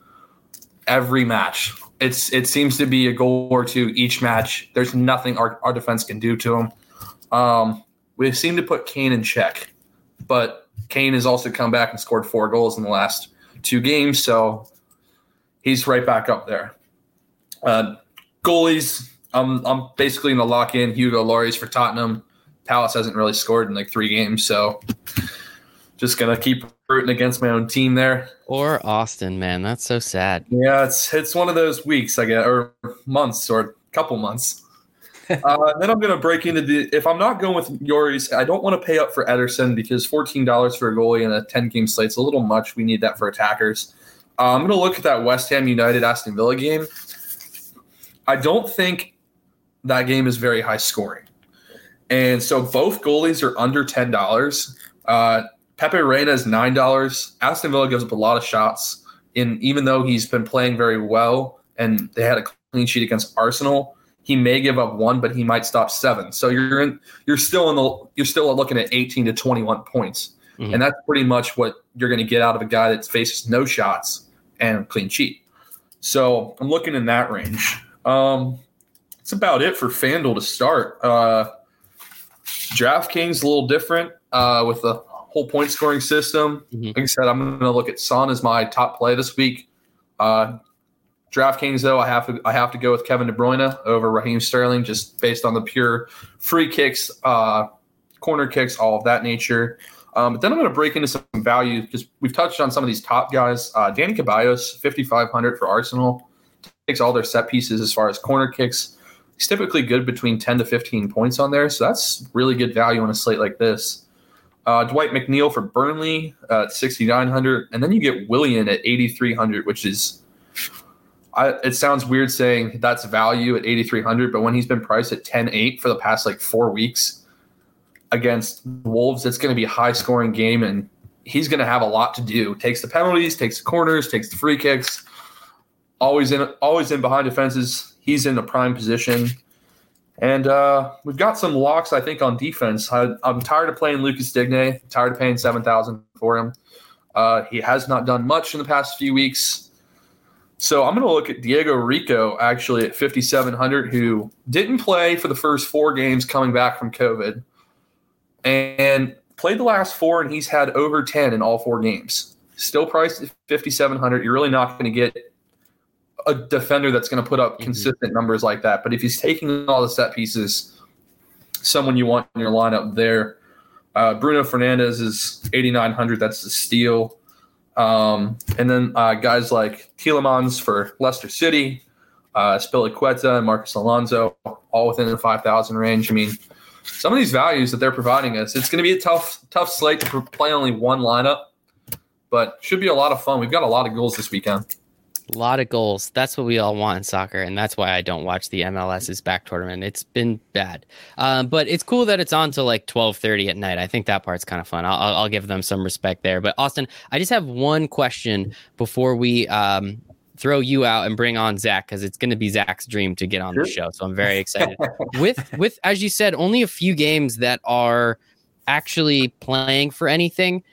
every match. It's it seems to be a goal or two each match. There's nothing our, our defense can do to him. Um, we seem to put Kane in check. But Kane has also come back and scored four goals in the last two games, so he's right back up there. Uh, goalies, I'm I'm basically in the lock in Hugo Lloris for Tottenham. Palace hasn't really scored in like three games, so just gonna keep rooting against my own team there. Or Austin, man, that's so sad. Yeah, it's it's one of those weeks, I guess, or months, or a couple months. uh, then I'm going to break into the. If I'm not going with Lloris, I don't want to pay up for Ederson because fourteen dollars for a goalie in a ten game slate's a little much. We need that for attackers. Uh, I'm going to look at that West Ham United Aston Villa game. I don't think that game is very high scoring, and so both goalies are under ten dollars. Uh, Pepe Reina is nine dollars. Aston Villa gives up a lot of shots, and even though he's been playing very well, and they had a clean sheet against Arsenal he may give up one, but he might stop seven. So you're in, you're still in the, you're still looking at 18 to 21 points, mm-hmm. and that's pretty much what you're going to get out of a guy that faces no shots and clean sheet. So I'm looking in that range. Um, that's about it for FanDuel to start. Uh, DraftKings a little different uh, with the whole point scoring system. Mm-hmm. Like I said, I'm going to look at Son as my top play this week. Uh, DraftKings, though, I have to I have to go with Kevin De Bruyne over Raheem Sterling, just based on the pure free kicks, uh, corner kicks, all of that nature. Um, but then I'm going to break into some value because we've touched on some of these top guys. Uh, Dani Ceballos, 5,500 for Arsenal, takes all their set pieces as far as corner kicks. He's typically good between 10 to 15 points on there, so that's really good value on a slate like this. Uh, Dwight McNeil for Burnley at 6,900, and then you get Willian at 8,300, which is I, it sounds weird saying that's value at 8,300, but when he's been priced at 10.8 for the past like four weeks against Wolves, it's going to be a high scoring game and he's going to have a lot to do. Takes the penalties, takes the corners, takes the free kicks, always in, always in behind defenses. He's in a prime position. And uh, we've got some locks, I think, on defense. I, am tired of playing Lucas Digne, tired of paying 7000 for him. Uh, he has not done much in the past few weeks. So I'm going to look at Diego Rico actually at 5,700, who didn't play for the first four games coming back from COVID and played the last four, and he's had over 10 in all four games. Still priced at 5,700. You're really not going to get a defender that's going to put up mm-hmm. consistent numbers like that. But if he's taking all the set pieces, someone you want in your lineup there. Uh, Bruno Fernandes is 8,900. That's the steal. Um, and then uh, guys like Tielemans for Leicester City, uh, Azpilicueta and Marcos Alonso, all within the 5,000 range. I mean, some of these values that they're providing us, it's going to be a tough, tough slate to play only one lineup, but should be a lot of fun. We've got a lot of goals this weekend. A lot of goals. That's what we all want in soccer, and that's why I don't watch the MLS's back tournament. It's been bad, um, but it's cool that it's on till like twelve thirty at night. I think that part's kind of fun. I'll, I'll, give them some respect there. But Austin, I just have one question before we um, throw you out and bring on Zach because it's going to be Zach's dream to get on sure. the show. So I'm very excited. with with as you said, only a few games that are actually playing for anything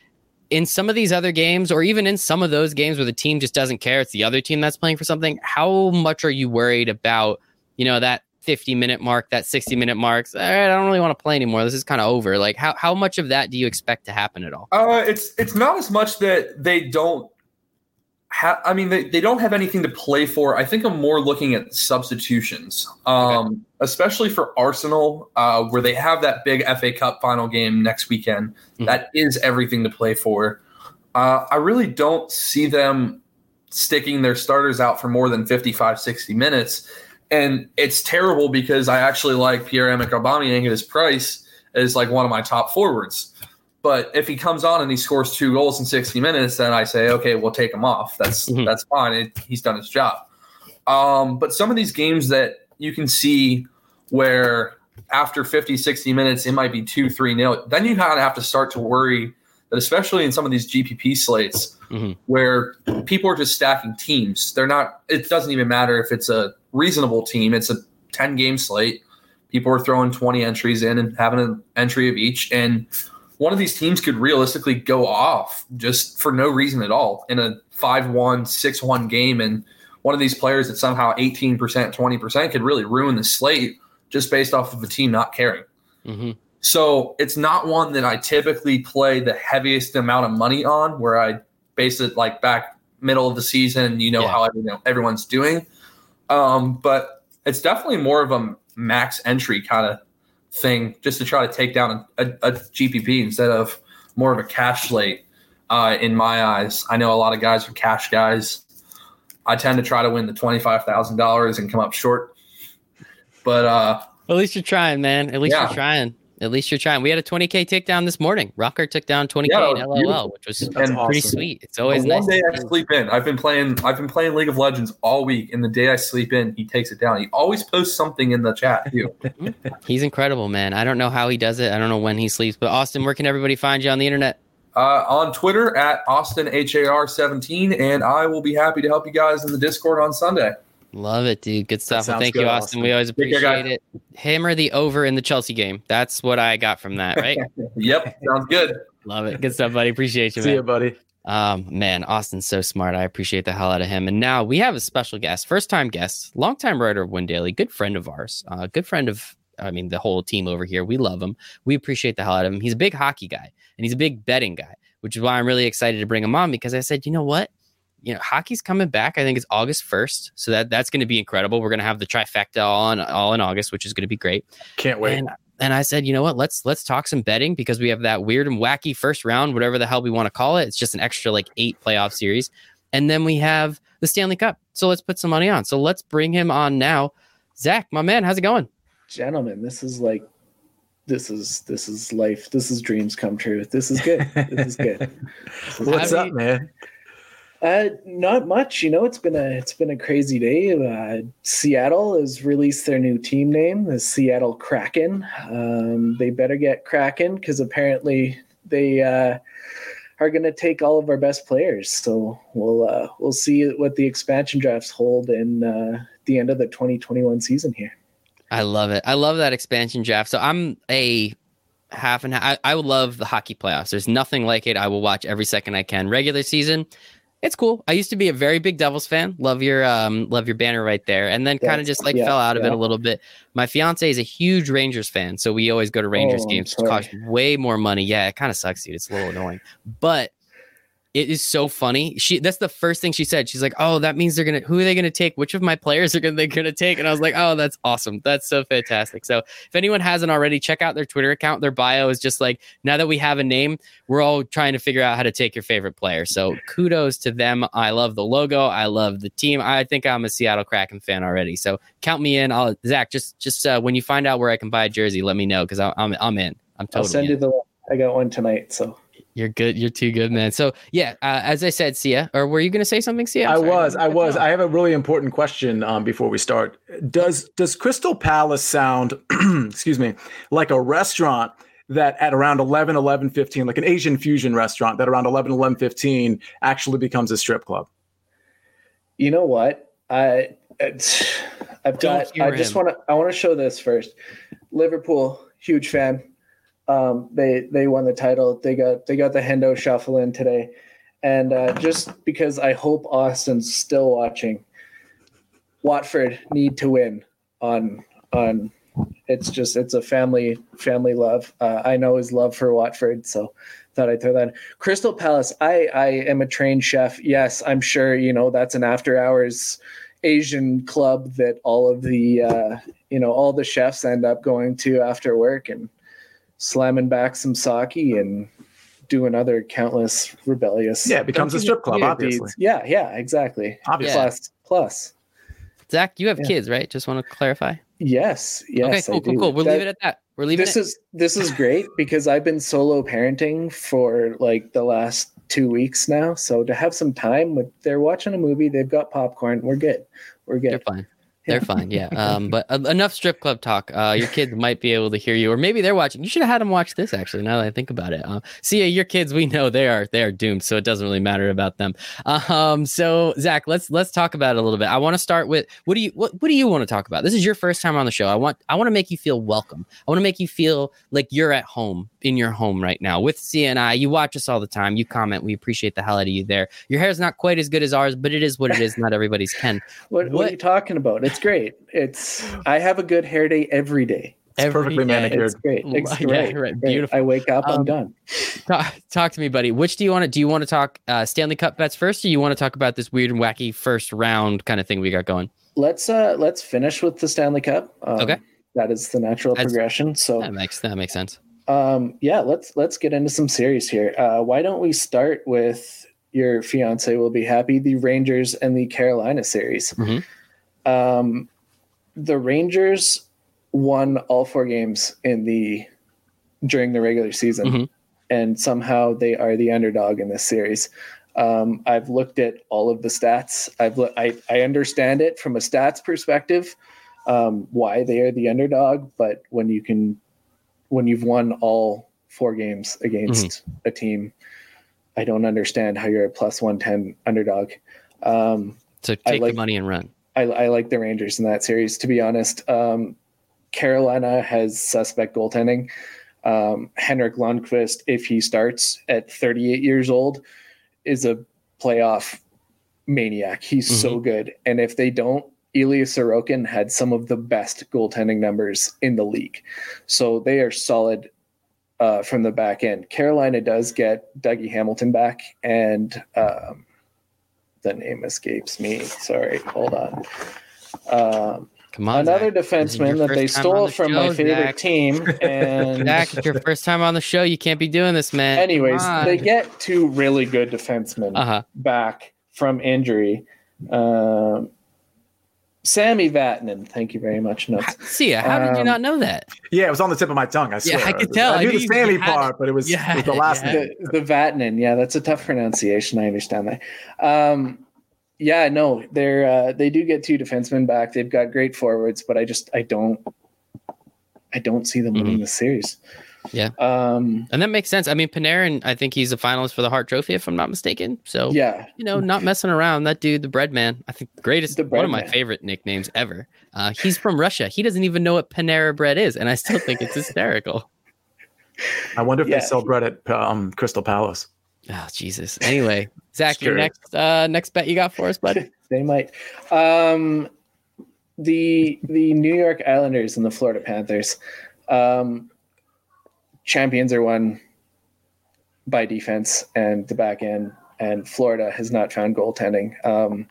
in some of these other games, or even in some of those games where the team just doesn't care, it's the other team that's playing for something. How much are you worried about, you know, that 50 minute mark, that 60 minute marks? All right, I don't really want to play anymore. This is kind of over. Like, how, how much of that do you expect to happen at all? Uh, it's it's not as much that they don't ha- I mean, they, they don't have anything to play for. I think I'm more looking at substitutions, um, okay. especially for Arsenal, uh, where they have that big FA Cup final game next weekend. Mm-hmm. That is everything to play for. Uh, I really don't see them sticking their starters out for more than 55, 60 minutes. And it's terrible because I actually like Pierre-Emerick Aubameyang at his price as like one of my top forwards. But if he comes on and he scores two goals in 60 minutes, then I say, okay, we'll take him off. That's mm-hmm. that's fine. It, he's done his job. Um, but some of these games that you can see where after 50, 60 minutes, it might be 2 3 nil, then you kind of have to start to worry that, especially in some of these GPP slates mm-hmm. where people are just stacking teams, they're not, it doesn't even matter if it's a reasonable team, it's a 10 game slate. People are throwing 20 entries in and having an entry of each. And one of these teams could realistically go off just for no reason at all in a 5-1 6-1 game and one of these players that somehow 18% 20% could really ruin the slate just based off of a team not caring mm-hmm. So it's not one that I typically play the heaviest amount of money on, where I base it like back middle of the season. You know yeah. how everyone's doing, um, but it's definitely more of a max entry kind of thing, just to try to take down a, a, GPP instead of more of a cash slate. Uh, in my eyes, I know a lot of guys are cash guys. I tend to try to win the twenty five thousand dollars and come up short. But uh, at least you're trying, man. At least yeah. you're trying. At least you're trying. We had a 20k takedown this morning. Rocker took down 20k yeah, in LOL, beautiful. which was pretty awesome. sweet. It's always and nice. One day I sleep in. I've been playing. I've been playing League of Legends all week, and the day I sleep in, he takes it down. He always posts something in the chat too. He's incredible, man. I don't know how he does it. I don't know when he sleeps. But Austin, where can everybody find you on the internet? Uh, on Twitter at Austin Har 17, and I will be happy to help you guys in the Discord on Sunday. Love it, dude. Good stuff. Well, thank good, you, Austin. Austin. We always appreciate it. Hammer the over in the Chelsea game. That's what I got from that, right? yep. Sounds good. Love it. Good stuff, buddy. Appreciate you, See man. you, buddy. Um, man, Austin's so smart. I appreciate the hell out of him. And now we have a special guest, first time guest, longtime writer of Win Daily, good friend of ours, uh, good friend of, I mean, the whole team over here. We love him. We appreciate the hell out of him. He's a big hockey guy and he's a big betting guy, which is why I'm really excited to bring him on because I said, you know what? You know, hockey's coming back. I think it's August 1st. So that that's going to be incredible. We're going to have the trifecta all in, all in August, which is going to be great. Can't wait. And, and I said, you know what? Let's let's talk some betting because we have that weird and wacky first round, whatever the hell we want to call it. It's just an extra like eight playoff series, and then we have the Stanley Cup. So let's put some money on. So let's bring him on now. Zach, my man, how's it going? Gentlemen, this is like this is this is life. This is dreams come true. This is good. This is good. What's up, man? Uh, not much. You know, it's been a it's been a crazy day. Uh, Seattle has released their new team name, the Seattle Kraken. Um, they better get Kraken because apparently they uh, are going to take all of our best players. So we'll uh, we'll see what the expansion drafts hold in uh, the end of the 2021 season here. I love it. I love that expansion draft. So I'm a half and half. I, I love the hockey playoffs. There's nothing like it. I will watch every second I can. Regular season, it's cool. I used to be a very big Devils fan. Love your um love your banner right there. And then kind of just like yeah, fell out of yeah. it a little bit. My fiance is a huge Rangers fan, so we always go to Rangers oh, games. It costs way more money. Yeah, it kind of sucks, dude. It's a little annoying. But it is so funny. She that's the first thing she said. She's like, "Oh, that means they're gonna. Who are they gonna take? Which of my players are gonna, they gonna take?" And I was like, "Oh, that's awesome. That's so fantastic." So if anyone hasn't already, check out their Twitter account. Their bio is just like, now that we have a name, we're all trying to figure out how to take your favorite player. So kudos to them. I love the logo. I love the team. I think I'm a Seattle Kraken fan already. So count me in. I'll Zach just just uh, when you find out where I can buy a jersey, let me know because I'm I'm in. I'm totally. I'll send in. you the. I got one tonight, so you're good. You're too good, man. So yeah, uh, as I said, Sia, or were you going to say something, Sia? I was. I was. I have a really important question um, before we start. Does does Crystal Palace sound, excuse me, like a restaurant that at around 11, 11, 15, like an Asian fusion restaurant that around 11, 11, 15 actually becomes a strip club? You know what? I I've got. I just want to. I want to show this first. Liverpool, huge fan um, they they won the title. They got they got the Hendo shuffle in today, and uh, just because I hope Austin's still watching, Watford need to win on on. It's just it's a family family love. Uh, I know his love for Watford, so thought I'd throw that. In. Crystal Palace. I I am a trained chef. Yes, I'm sure you know that's an after hours Asian club that all of the uh, you know all the chefs end up going to after work and slamming back some sake and doing other countless rebellious. Yeah, it becomes a strip club, obviously. Deeds. Yeah, yeah, exactly. Obviously. Plus, plus. Zach, you have yeah. kids, right? Just want to clarify. Yes. Yes. Okay. Cool. Cool. Cool. We'll that, leave it at that. We're leaving. This it. is this is great because I've been solo parenting for like the last two weeks now. So to have some time with, they're watching a movie, they've got popcorn. We're good. We're good. You're fine. They're fine, yeah. Um, but uh, enough strip club talk. Uh, your kids might be able to hear you, or maybe they're watching. You should have had them watch this. Actually, now that I think about it, uh, see, your kids, we know they are they are doomed, so it doesn't really matter about them. Um, so Zach, let's let's talk about it a little bit. I want to start with what do you what what do you want to talk about? This is your first time on the show. I want I want to make you feel welcome. I want to make you feel like you're at home in your home right now with CNI. You watch us all the time. You comment. We appreciate the hell out of you there. Your hair is not quite as good as ours, but it is what it is. Not everybody's can. what, what, what, are you talking about? It's great. It's I have a good hair day every day. It's perfectly manicured. It's great. It's great. Yeah, right. Beautiful. I wake up, um, I'm done. Talk, talk, to me, buddy. Which do you want to do? You want to talk uh, Stanley Cup bets first, or you want to talk about this weird and wacky first round kind of thing we got going? Let's uh let's finish with the Stanley Cup. Um, okay. That is the natural That's, progression. So that makes that makes sense. Um, yeah, let's let's get into some series here. Uh, why don't we start with your fiance will be happy the Rangers and the Carolina series. Mm-hmm. Um, the Rangers won all four games in the during the regular season, mm-hmm. and somehow they are the underdog in this series. Um, I've looked at all of the stats. I've lo- I I understand it from a stats perspective um, why they are the underdog, but when you can when you've won all four games against mm-hmm. a team, I don't understand how you're a plus one ten underdog. Um, so take like, the money and run. I, I, like the Rangers in that series. To be honest, um, Carolina has suspect goaltending. Um, Henrik Lundqvist, if he starts at 38 years old, is a playoff maniac. He's mm-hmm. so good. And if they don't, Ilya Sorokin had some of the best goaltending numbers in the league. So they are solid uh, from the back end. Carolina does get Dougie Hamilton back, and um, the name escapes me. Sorry, hold on. Um, Come on, another Zach. defenseman that they stole the from show, my favorite Zach. team. And Zach, it's your first time on the show. You can't be doing this, man. Anyways, they get two really good defensemen uh-huh. back from injury. Um, Sami Vatanen. Thank you very much. Notes. See, how did you um, not know that? Yeah, it was on the tip of my tongue. I swear. Yeah, I could tell. I, I knew the Sammy part, but it was, yeah, it was the last yeah. The, the Vatanen. Yeah, that's a tough pronunciation. I understand that. Um, yeah, no, they're uh, they do get two defensemen back. They've got great forwards, but I just I don't I don't see them mm-hmm. winning the series. Yeah. Um, and that makes sense. I mean, Panarin, I think he's a finalist for the Hart Trophy, if I'm not mistaken. So, yeah, you know, not messing around. That dude, the bread man, I think greatest, one of my man. favorite nicknames ever. Uh, he's from Russia. He doesn't even know what Panera bread is. And I still think it's hysterical. I wonder if yeah. they sell bread at um, Crystal Palace. Oh, Jesus. Anyway, Zach, your next uh, next bet you got for us, bud? they might. Um, the the New York Islanders and the Florida Panthers. Um, champions are won by defense and the back end, and Florida has not found goaltending. Um,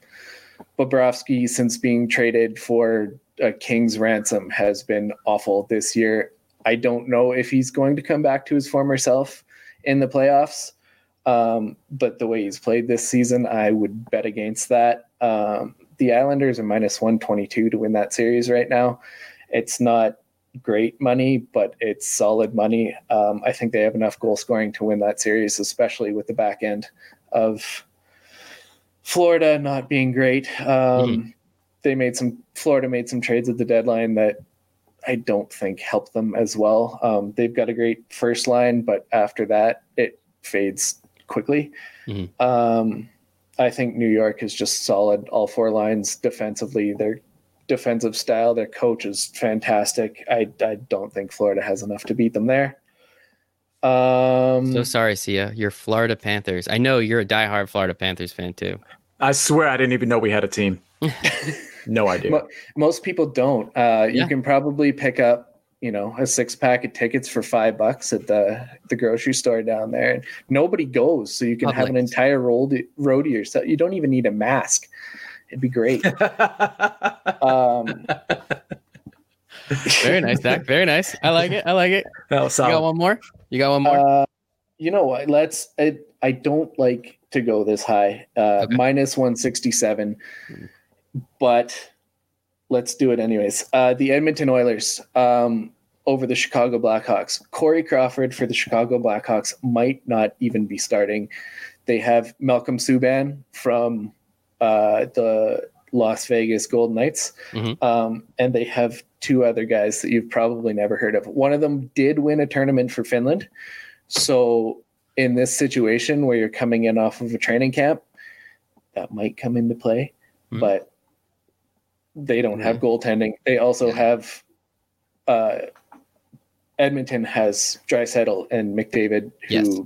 Bobrovsky, since being traded for a king's ransom, has been awful this year. I don't know if he's going to come back to his former self in the playoffs, um, but the way he's played this season, I would bet against that. Um, the Islanders are minus 122 to win that series right now. It's not great money, but it's solid money. Um, I think they have enough goal scoring to win that series, especially with the back end of Florida not being great. Um, mm-hmm. They made some Florida made some trades at the deadline that I don't think helped them as well. Um, they've got a great first line, but after that, it fades quickly. Mm-hmm. Um, I think New York is just solid. All four lines defensively, they're defensive style. Their coach is fantastic. I, I don't think Florida has enough to beat them there. Um, so sorry, Sia. You're Florida Panthers. I know you're a diehard Florida Panthers fan too. I swear I didn't even know we had a team. no idea. Most people don't. Uh, yeah. You can probably pick up, you know, a six pack of tickets for five bucks at the the grocery store down there. And nobody goes, so you can Publix. have an entire road road to yourself. You don't even need a mask. It'd be great. um, Very nice, Zach. Very nice. I like it. I like it. Oh, you got one more? You got one more? Uh, you know what? Let's. I, I don't like to go this high. Uh, okay. Minus one sixty seven, but let's do it anyways. Uh, the Edmonton Oilers um, over the Chicago Blackhawks. Corey Crawford for the Chicago Blackhawks might not even be starting. They have Malcolm Subban from uh, the Las Vegas Golden Knights, mm-hmm. um, and they have two other guys that you've probably never heard of. One of them did win a tournament for Finland, so in this situation where you're coming in off of a training camp, that might come into play, mm-hmm. but they don't have goaltending. They also yeah. have uh, Edmonton has Draisaitl and McDavid, who yes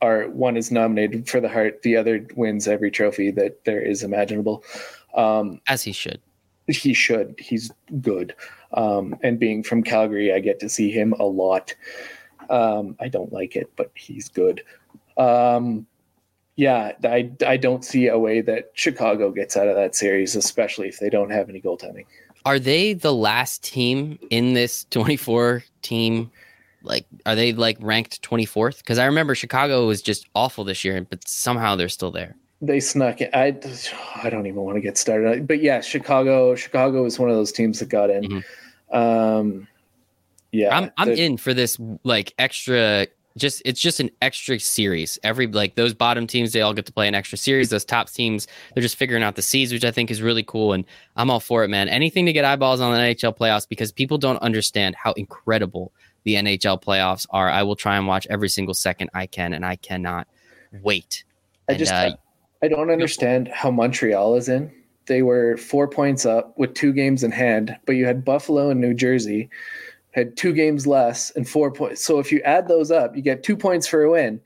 are one is nominated for the Hart, the other wins every trophy that there is imaginable. Um, As he should. He should. He's good. Um, and being from Calgary, I get to see him a lot. Um, I don't like it, but he's good. Um, yeah, I, I don't see a way that Chicago gets out of that series, especially if they don't have any goaltending. Are they the last team in this 24 team? Like, are they like ranked 24th? Because I remember Chicago was just awful this year, but somehow they're still there. They snuck it. I, I don't even want to get started. But yeah, Chicago. Chicago is one of those teams that got in. Mm-hmm. Um, yeah, I'm I'm in for this like extra just it's just an extra series. Every like those bottom teams, they all get to play an extra series. Those top teams, they're just figuring out the seeds, which I think is really cool. And I'm all for it, man. Anything to get eyeballs on the NHL playoffs because people don't understand how incredible the NHL playoffs are. I will try and watch every single second I can, and I cannot wait. I just uh, I don't understand how Montreal is in. They were four points up with two games in hand, but you had Buffalo and New Jersey had two games less and four points. So if you add those up, you get two points for a win.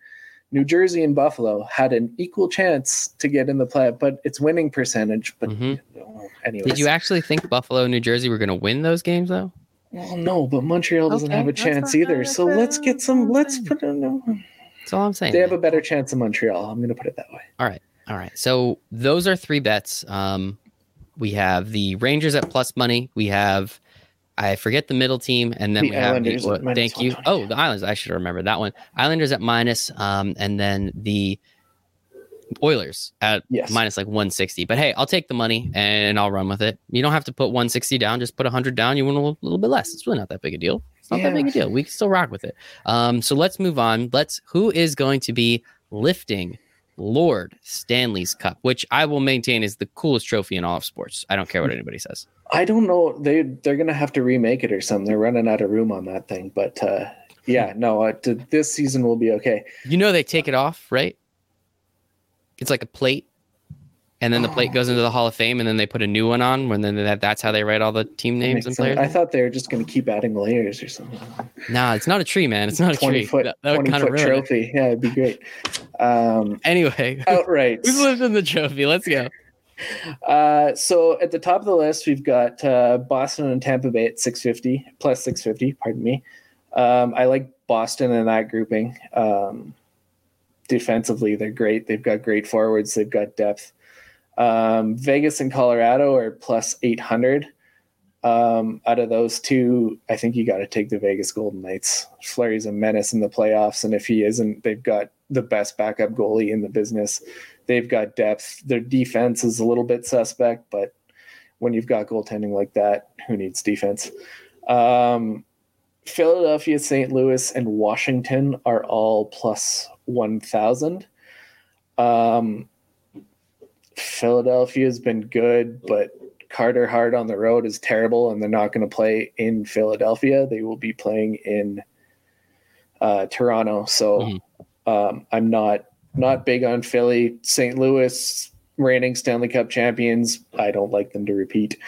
New Jersey and Buffalo had an equal chance to get in the play, but it's winning percentage. But mm-hmm. anyway, did you actually think Buffalo and New Jersey were going to win those games though? Well, no, but Montreal doesn't okay, have a chance either. So let's get some. Let's put. A, no. That's all I'm saying. They have a better chance than Montreal. I'm going to put it that way. All right, all right. So those are three bets. Um, we have the Rangers at plus money. We have I forget the middle team, and then the we Islanders have the, thank you. Oh, the Islanders. I should remember that one. Islanders at minus, um, and then the Oilers at yes. minus like 160. But hey, I'll take the money and I'll run with it. You don't have to put 160 down; just put 100 down. You win a little, little bit less. It's really not that big a deal. It's not yeah. that big a deal. We can still rock with it. Um, so let's move on. Let's. Who is going to be lifting Lord Stanley's Cup, which I will maintain is the coolest trophy in all of sports. I don't care what hmm. anybody says. I don't know. They they're gonna have to remake it or something. They're running out of room on that thing. But uh, yeah, no. Uh, this season will be okay. You know they take it off, right? It's like a plate and then the plate goes into the Hall of Fame, and then they put a new one on. When then that, that's how they write all the team names and players. I thought they were just going to keep adding layers or something. Nah, it's not a tree, man. It's not a tree. Foot, that, that 20 foot trophy. It. Yeah, it'd be great. Um, anyway, outright. Who's lived in the trophy? Let's go. Uh, so at the top of the list, we've got uh, Boston and Tampa Bay at 650 plus 650. Pardon me. Um, I like Boston in that grouping. Um, defensively, they're great. They've got great forwards. They've got depth. Um, Vegas and Colorado are plus 800. Um, out of those two, I think you got to take the Vegas Golden Knights. Fleury's a menace in the playoffs, and if he isn't, they've got the best backup goalie in the business. They've got depth. Their defense is a little bit suspect, but when you've got goaltending like that, who needs defense? Um, Philadelphia, St. Louis, and Washington are all plus 1,000. Um, Philadelphia's been good, but Carter Hart on the road is terrible, and they're not going to play in Philadelphia. They will be playing in uh, Toronto. So mm-hmm. um, I'm not not big on Philly. St. Louis, reigning Stanley Cup champions. I don't like them to repeat.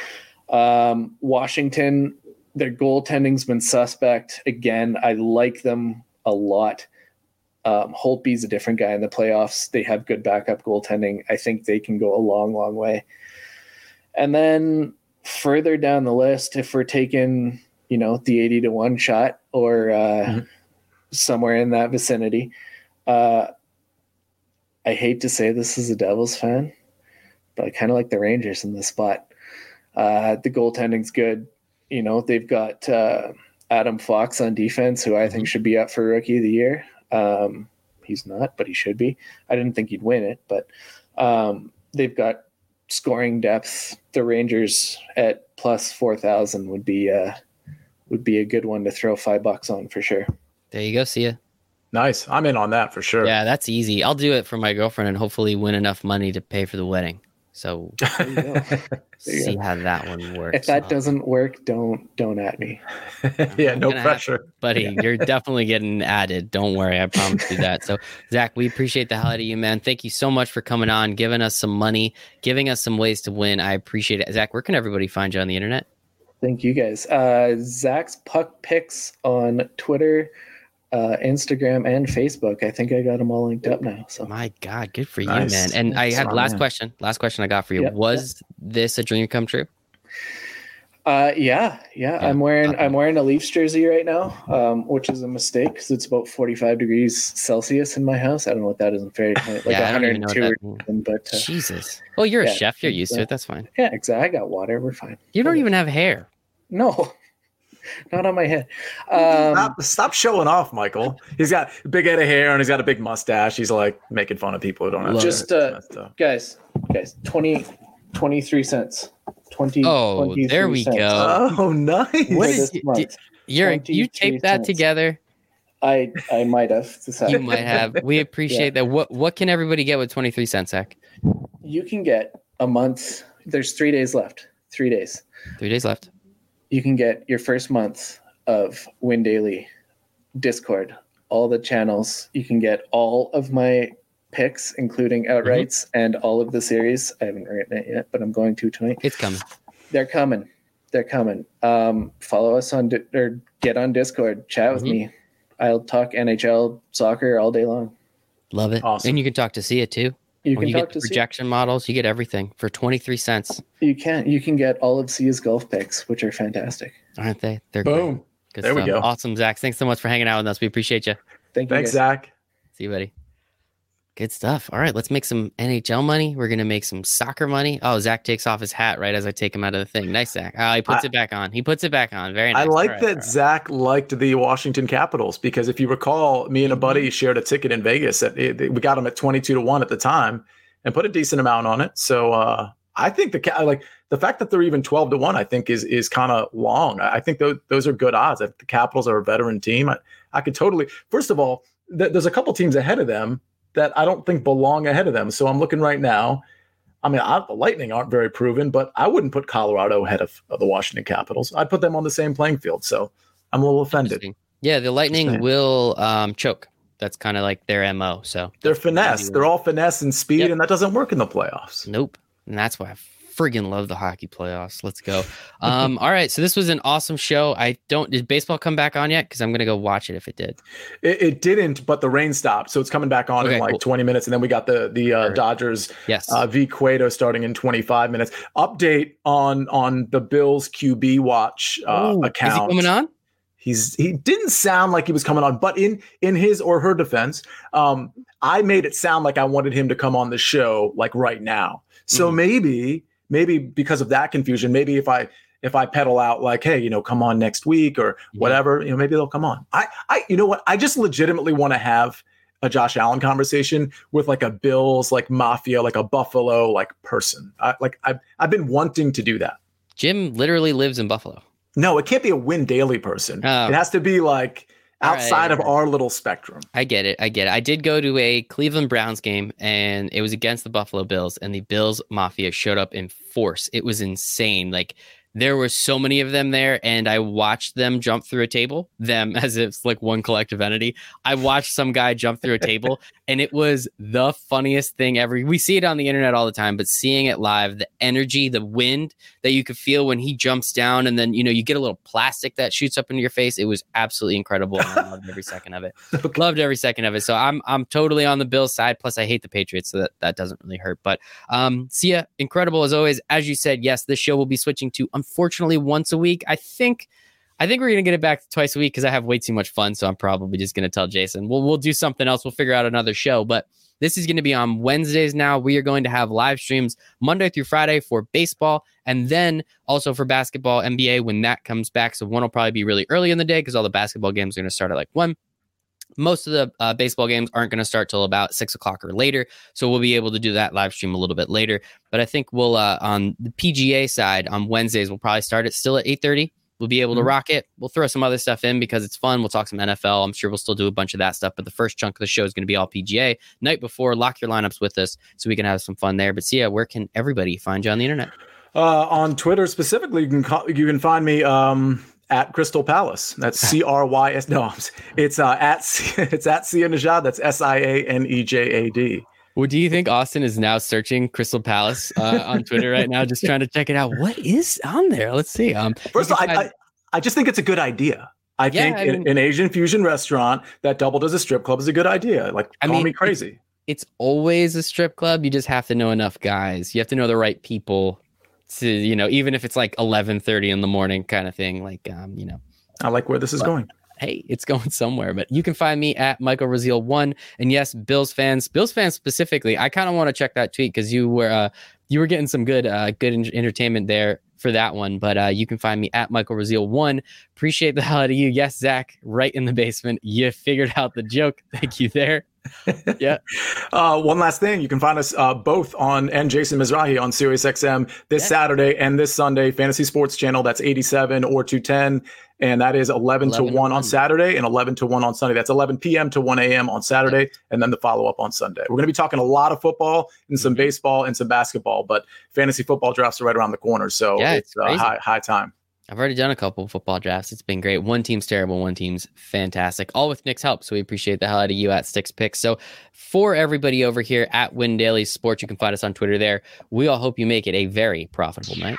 Um, Washington, their goaltending's been suspect again. I like them a lot. Um, Holtby's a different guy in the playoffs. They have good backup goaltending. I think they can go a long, long way. And then further down the list, if we're taking, you know, the 80 to 1 shot or uh, mm-hmm. somewhere in that vicinity, uh, I hate to say this as a Devils fan, but I kind of like the Rangers in this spot. Uh, the goaltending's good. You know, they've got uh, Adam Fox on defense, who I think mm-hmm. should be up for Rookie of the Year. Um, he's not, but he should be. I didn't think he'd win it, but um, they've got scoring depth. The Rangers at plus four thousand would be uh, would be a good one to throw five bucks on for sure. There you go. See ya. Nice. I'm in on that for sure. Yeah, that's easy. I'll do it for my girlfriend and hopefully win enough money to pay for the wedding. So see how that one works. If that doesn't work, don't don't at me. yeah, no pressure, have, buddy. You're definitely getting added. Don't worry, I promise you that. So Zach, we appreciate the hell out of you, man. Thank you so much for coming on, giving us some money, giving us some ways to win. I appreciate it. Zach, where can everybody find you on the internet? Thank you guys. Uh, Zach's Puck Picks on Twitter uh, Instagram and Facebook. I think I got them all linked up now. So my God, good for nice. you, man. And I have last man. question. Last question I got for you. Yep, Was yep. this a dream come true? Uh, yeah, yeah, yeah. I'm wearing I'm wearing a Leafs jersey right now, um, which is a mistake because it's about 45 degrees Celsius in my house. I don't know what that is in Fahrenheit, like yeah, 102 but uh, Jesus. Well, you're yeah, a chef. You're used to it. That's fine. Yeah, exactly. I got water. We're fine. You don't even have hair. No, not on my head. Um, stop, stop, showing off, Michael. He's got a big head of hair and he's got a big mustache. He's like making fun of people who don't have just uh, guys, guys, 20, 23 cents. 20 Oh, there we cents. go. Oh, nice. What is you, you taped that cents. together? I I might have. You might have. We appreciate yeah. that. What what can everybody get with 23 cents, Zach? You can get a month. There's three days left. Three days. Three days left you can get your first month of Win Daily Discord, all the channels. You can get all of my picks, including outrights mm-hmm. and all of the series. I haven't written it yet, but I'm going to tonight. It's coming. They're coming. They're coming. Um, follow us on di- or get on Discord. Chat with mm-hmm. me. I'll talk NHL soccer all day long. Love it. Awesome. And you can talk to Sia too. You when can you get the projection models, you get everything for 23 cents. You can you can get all of C's golf picks, which are fantastic. Aren't they? They're boom. Good there stuff. we go. Awesome, Zach. Thanks so much for hanging out with us. We appreciate you. Thank you. Thanks, guys. Zach. See you, buddy. Good stuff. All right, let's make some NHL money. We're gonna make some soccer money. Oh, Zach takes off his hat right as I take him out of the thing. Nice, Zach. Oh, he puts I, it back on. He puts it back on. Very nice. I like right, that right. Zach liked the Washington Capitals because if you recall, me and a buddy mm-hmm. shared a ticket in Vegas. At, we got them at twenty-two to one at the time, and put a decent amount on it. So uh, I think the like the fact that they're even twelve to one, I think is is kind of long. I think those those are good odds. If the Capitals are a veteran team. I, I could totally. First of all, th- there's a couple teams ahead of them that I don't think belong ahead of them. So I'm looking right now. I mean, I, the Lightning aren't very proven, but I wouldn't put Colorado ahead of, of, the Washington Capitals. I'd put them on the same playing field. So I'm a little offended. Yeah, the Lightning will um, choke that's kind of like their mo. So they're finesse. They're all finesse and speed, yep. and that doesn't work in the playoffs. Nope. And that's why I friggin' love the hockey playoffs. Let's go. Um, all right. So this was an awesome show. I don't did baseball come back on yet? Because I'm gonna go watch it if it did. It, it, didn't, but the rain stopped, so it's coming back on okay, in like cool. 20 minutes, and then we got the the uh, Dodgers yes uh, v Cueto starting in 25 minutes. Update on on the Bills QB watch uh, Ooh, account. Coming on? He's he didn't sound like he was coming on, but in in his or her defense, um, I made it sound like I wanted him to come on the show like right now. So mm-hmm. maybe maybe because of that confusion, maybe if I if I pedal out like, hey, you know, come on next week or whatever, you know, maybe they'll come on. I I you know what? I just legitimately want to have a Josh Allen conversation with like a Bills like mafia, like a Buffalo like person. I, like I've I've been wanting to do that. Jim literally lives in Buffalo. No, it can't be a win daily person. Oh. It has to be like outside right. of our little spectrum. I get it. I get it. I did go to a Cleveland Browns game and it was against the Buffalo Bills and the Bills Mafia showed up in force. It was insane. Like there were so many of them there and i watched them jump through a table. Them as if it's like one collective entity. I watched some guy jump through a table and it was the funniest thing ever. We see it on the internet all the time but seeing it live the energy the wind that you could feel when he jumps down and then you know you get a little plastic that shoots up into your face. It was absolutely incredible and i loved every second of it. Okay. loved every second of it. So i'm i'm totally on the bills side plus i hate the patriots so that that doesn't really hurt. But um Sia incredible as always. As you said yes this show will be switching to unfortunately once a week. I think I think we're gonna get it back twice a week because I have way too much fun. So I'm probably just gonna tell Jason. We'll we'll do something else. We'll figure out another show. But this is to be on Wednesdays now. We are going to have live streams Monday through Friday for baseball and then also for basketball, NBA when that comes back. So one will probably be really early in the day because all the basketball games are to start at like one most of the uh, baseball games aren't going to start till about six o'clock or later so we'll be able to do that live stream a little bit later. But i think we'll uh, on the pga side on wednesdays we'll probably start it still at 8.30 we'll be able mm-hmm. to rock it. We'll throw some other stuff in because it's fun. We'll talk some nfl i'm sure we'll still do a bunch of that stuff but the first chunk of the show is going to be all pga night before lock your lineups with us so we can have some fun there. But Sia where can everybody find you on the internet? Uh, on twitter specifically you can call, you can find me um at Crystal Palace. That's C R Y S. No, it's uh, at C- it's at Sia Nejad. That's S I A N E J A D. Well, do you think Austin is now searching Crystal Palace uh, on Twitter right now, just trying to check it out? What is on there? Let's see. Um, First of all, I, I, I, just think it's a good idea. I yeah, think I mean, an Asian fusion restaurant that doubled as a strip club is a good idea. Like, I call mean, me crazy. It's always a strip club. You just have to know enough guys. You have to know the right people to you know even if it's like 11:30 in the morning kind of thing like um you know I like where this is but, going hey, it's going somewhere. But you can find me at Michael Raziel one. And yes, Bills fans, Bills fans specifically, I kind of want to check that tweet because you were uh, you were getting some good uh, good entertainment there for that one. But uh, you can find me at Michael Raziel one. Appreciate the hell out of you. Yes, Zach, right in the basement. You figured out the joke. Thank you there. Yeah. Uh, one last thing, you can find us uh, both on and Jason Mizrahi on Sirius XM this yeah. Saturday and this Sunday, Fantasy Sports Channel. That's 87 or 210 and that is 11, 11 to 1 on Saturday and 11 to 1 on Sunday. That's 11 p.m. to 1 a.m. on Saturday, and then the follow up on Sunday. We're going to be talking a lot of football and some mm-hmm. baseball and some basketball, but fantasy football drafts are right around the corner, so yeah, it's, it's uh, high high time. I've already done a couple football drafts. It's been great. One team's terrible, one team's fantastic. All with Nick's help. So we appreciate the hell out of you at Stix Picks. So for everybody over here at Win Daily Sports, you can find us on Twitter there. We all hope you make it a very profitable night.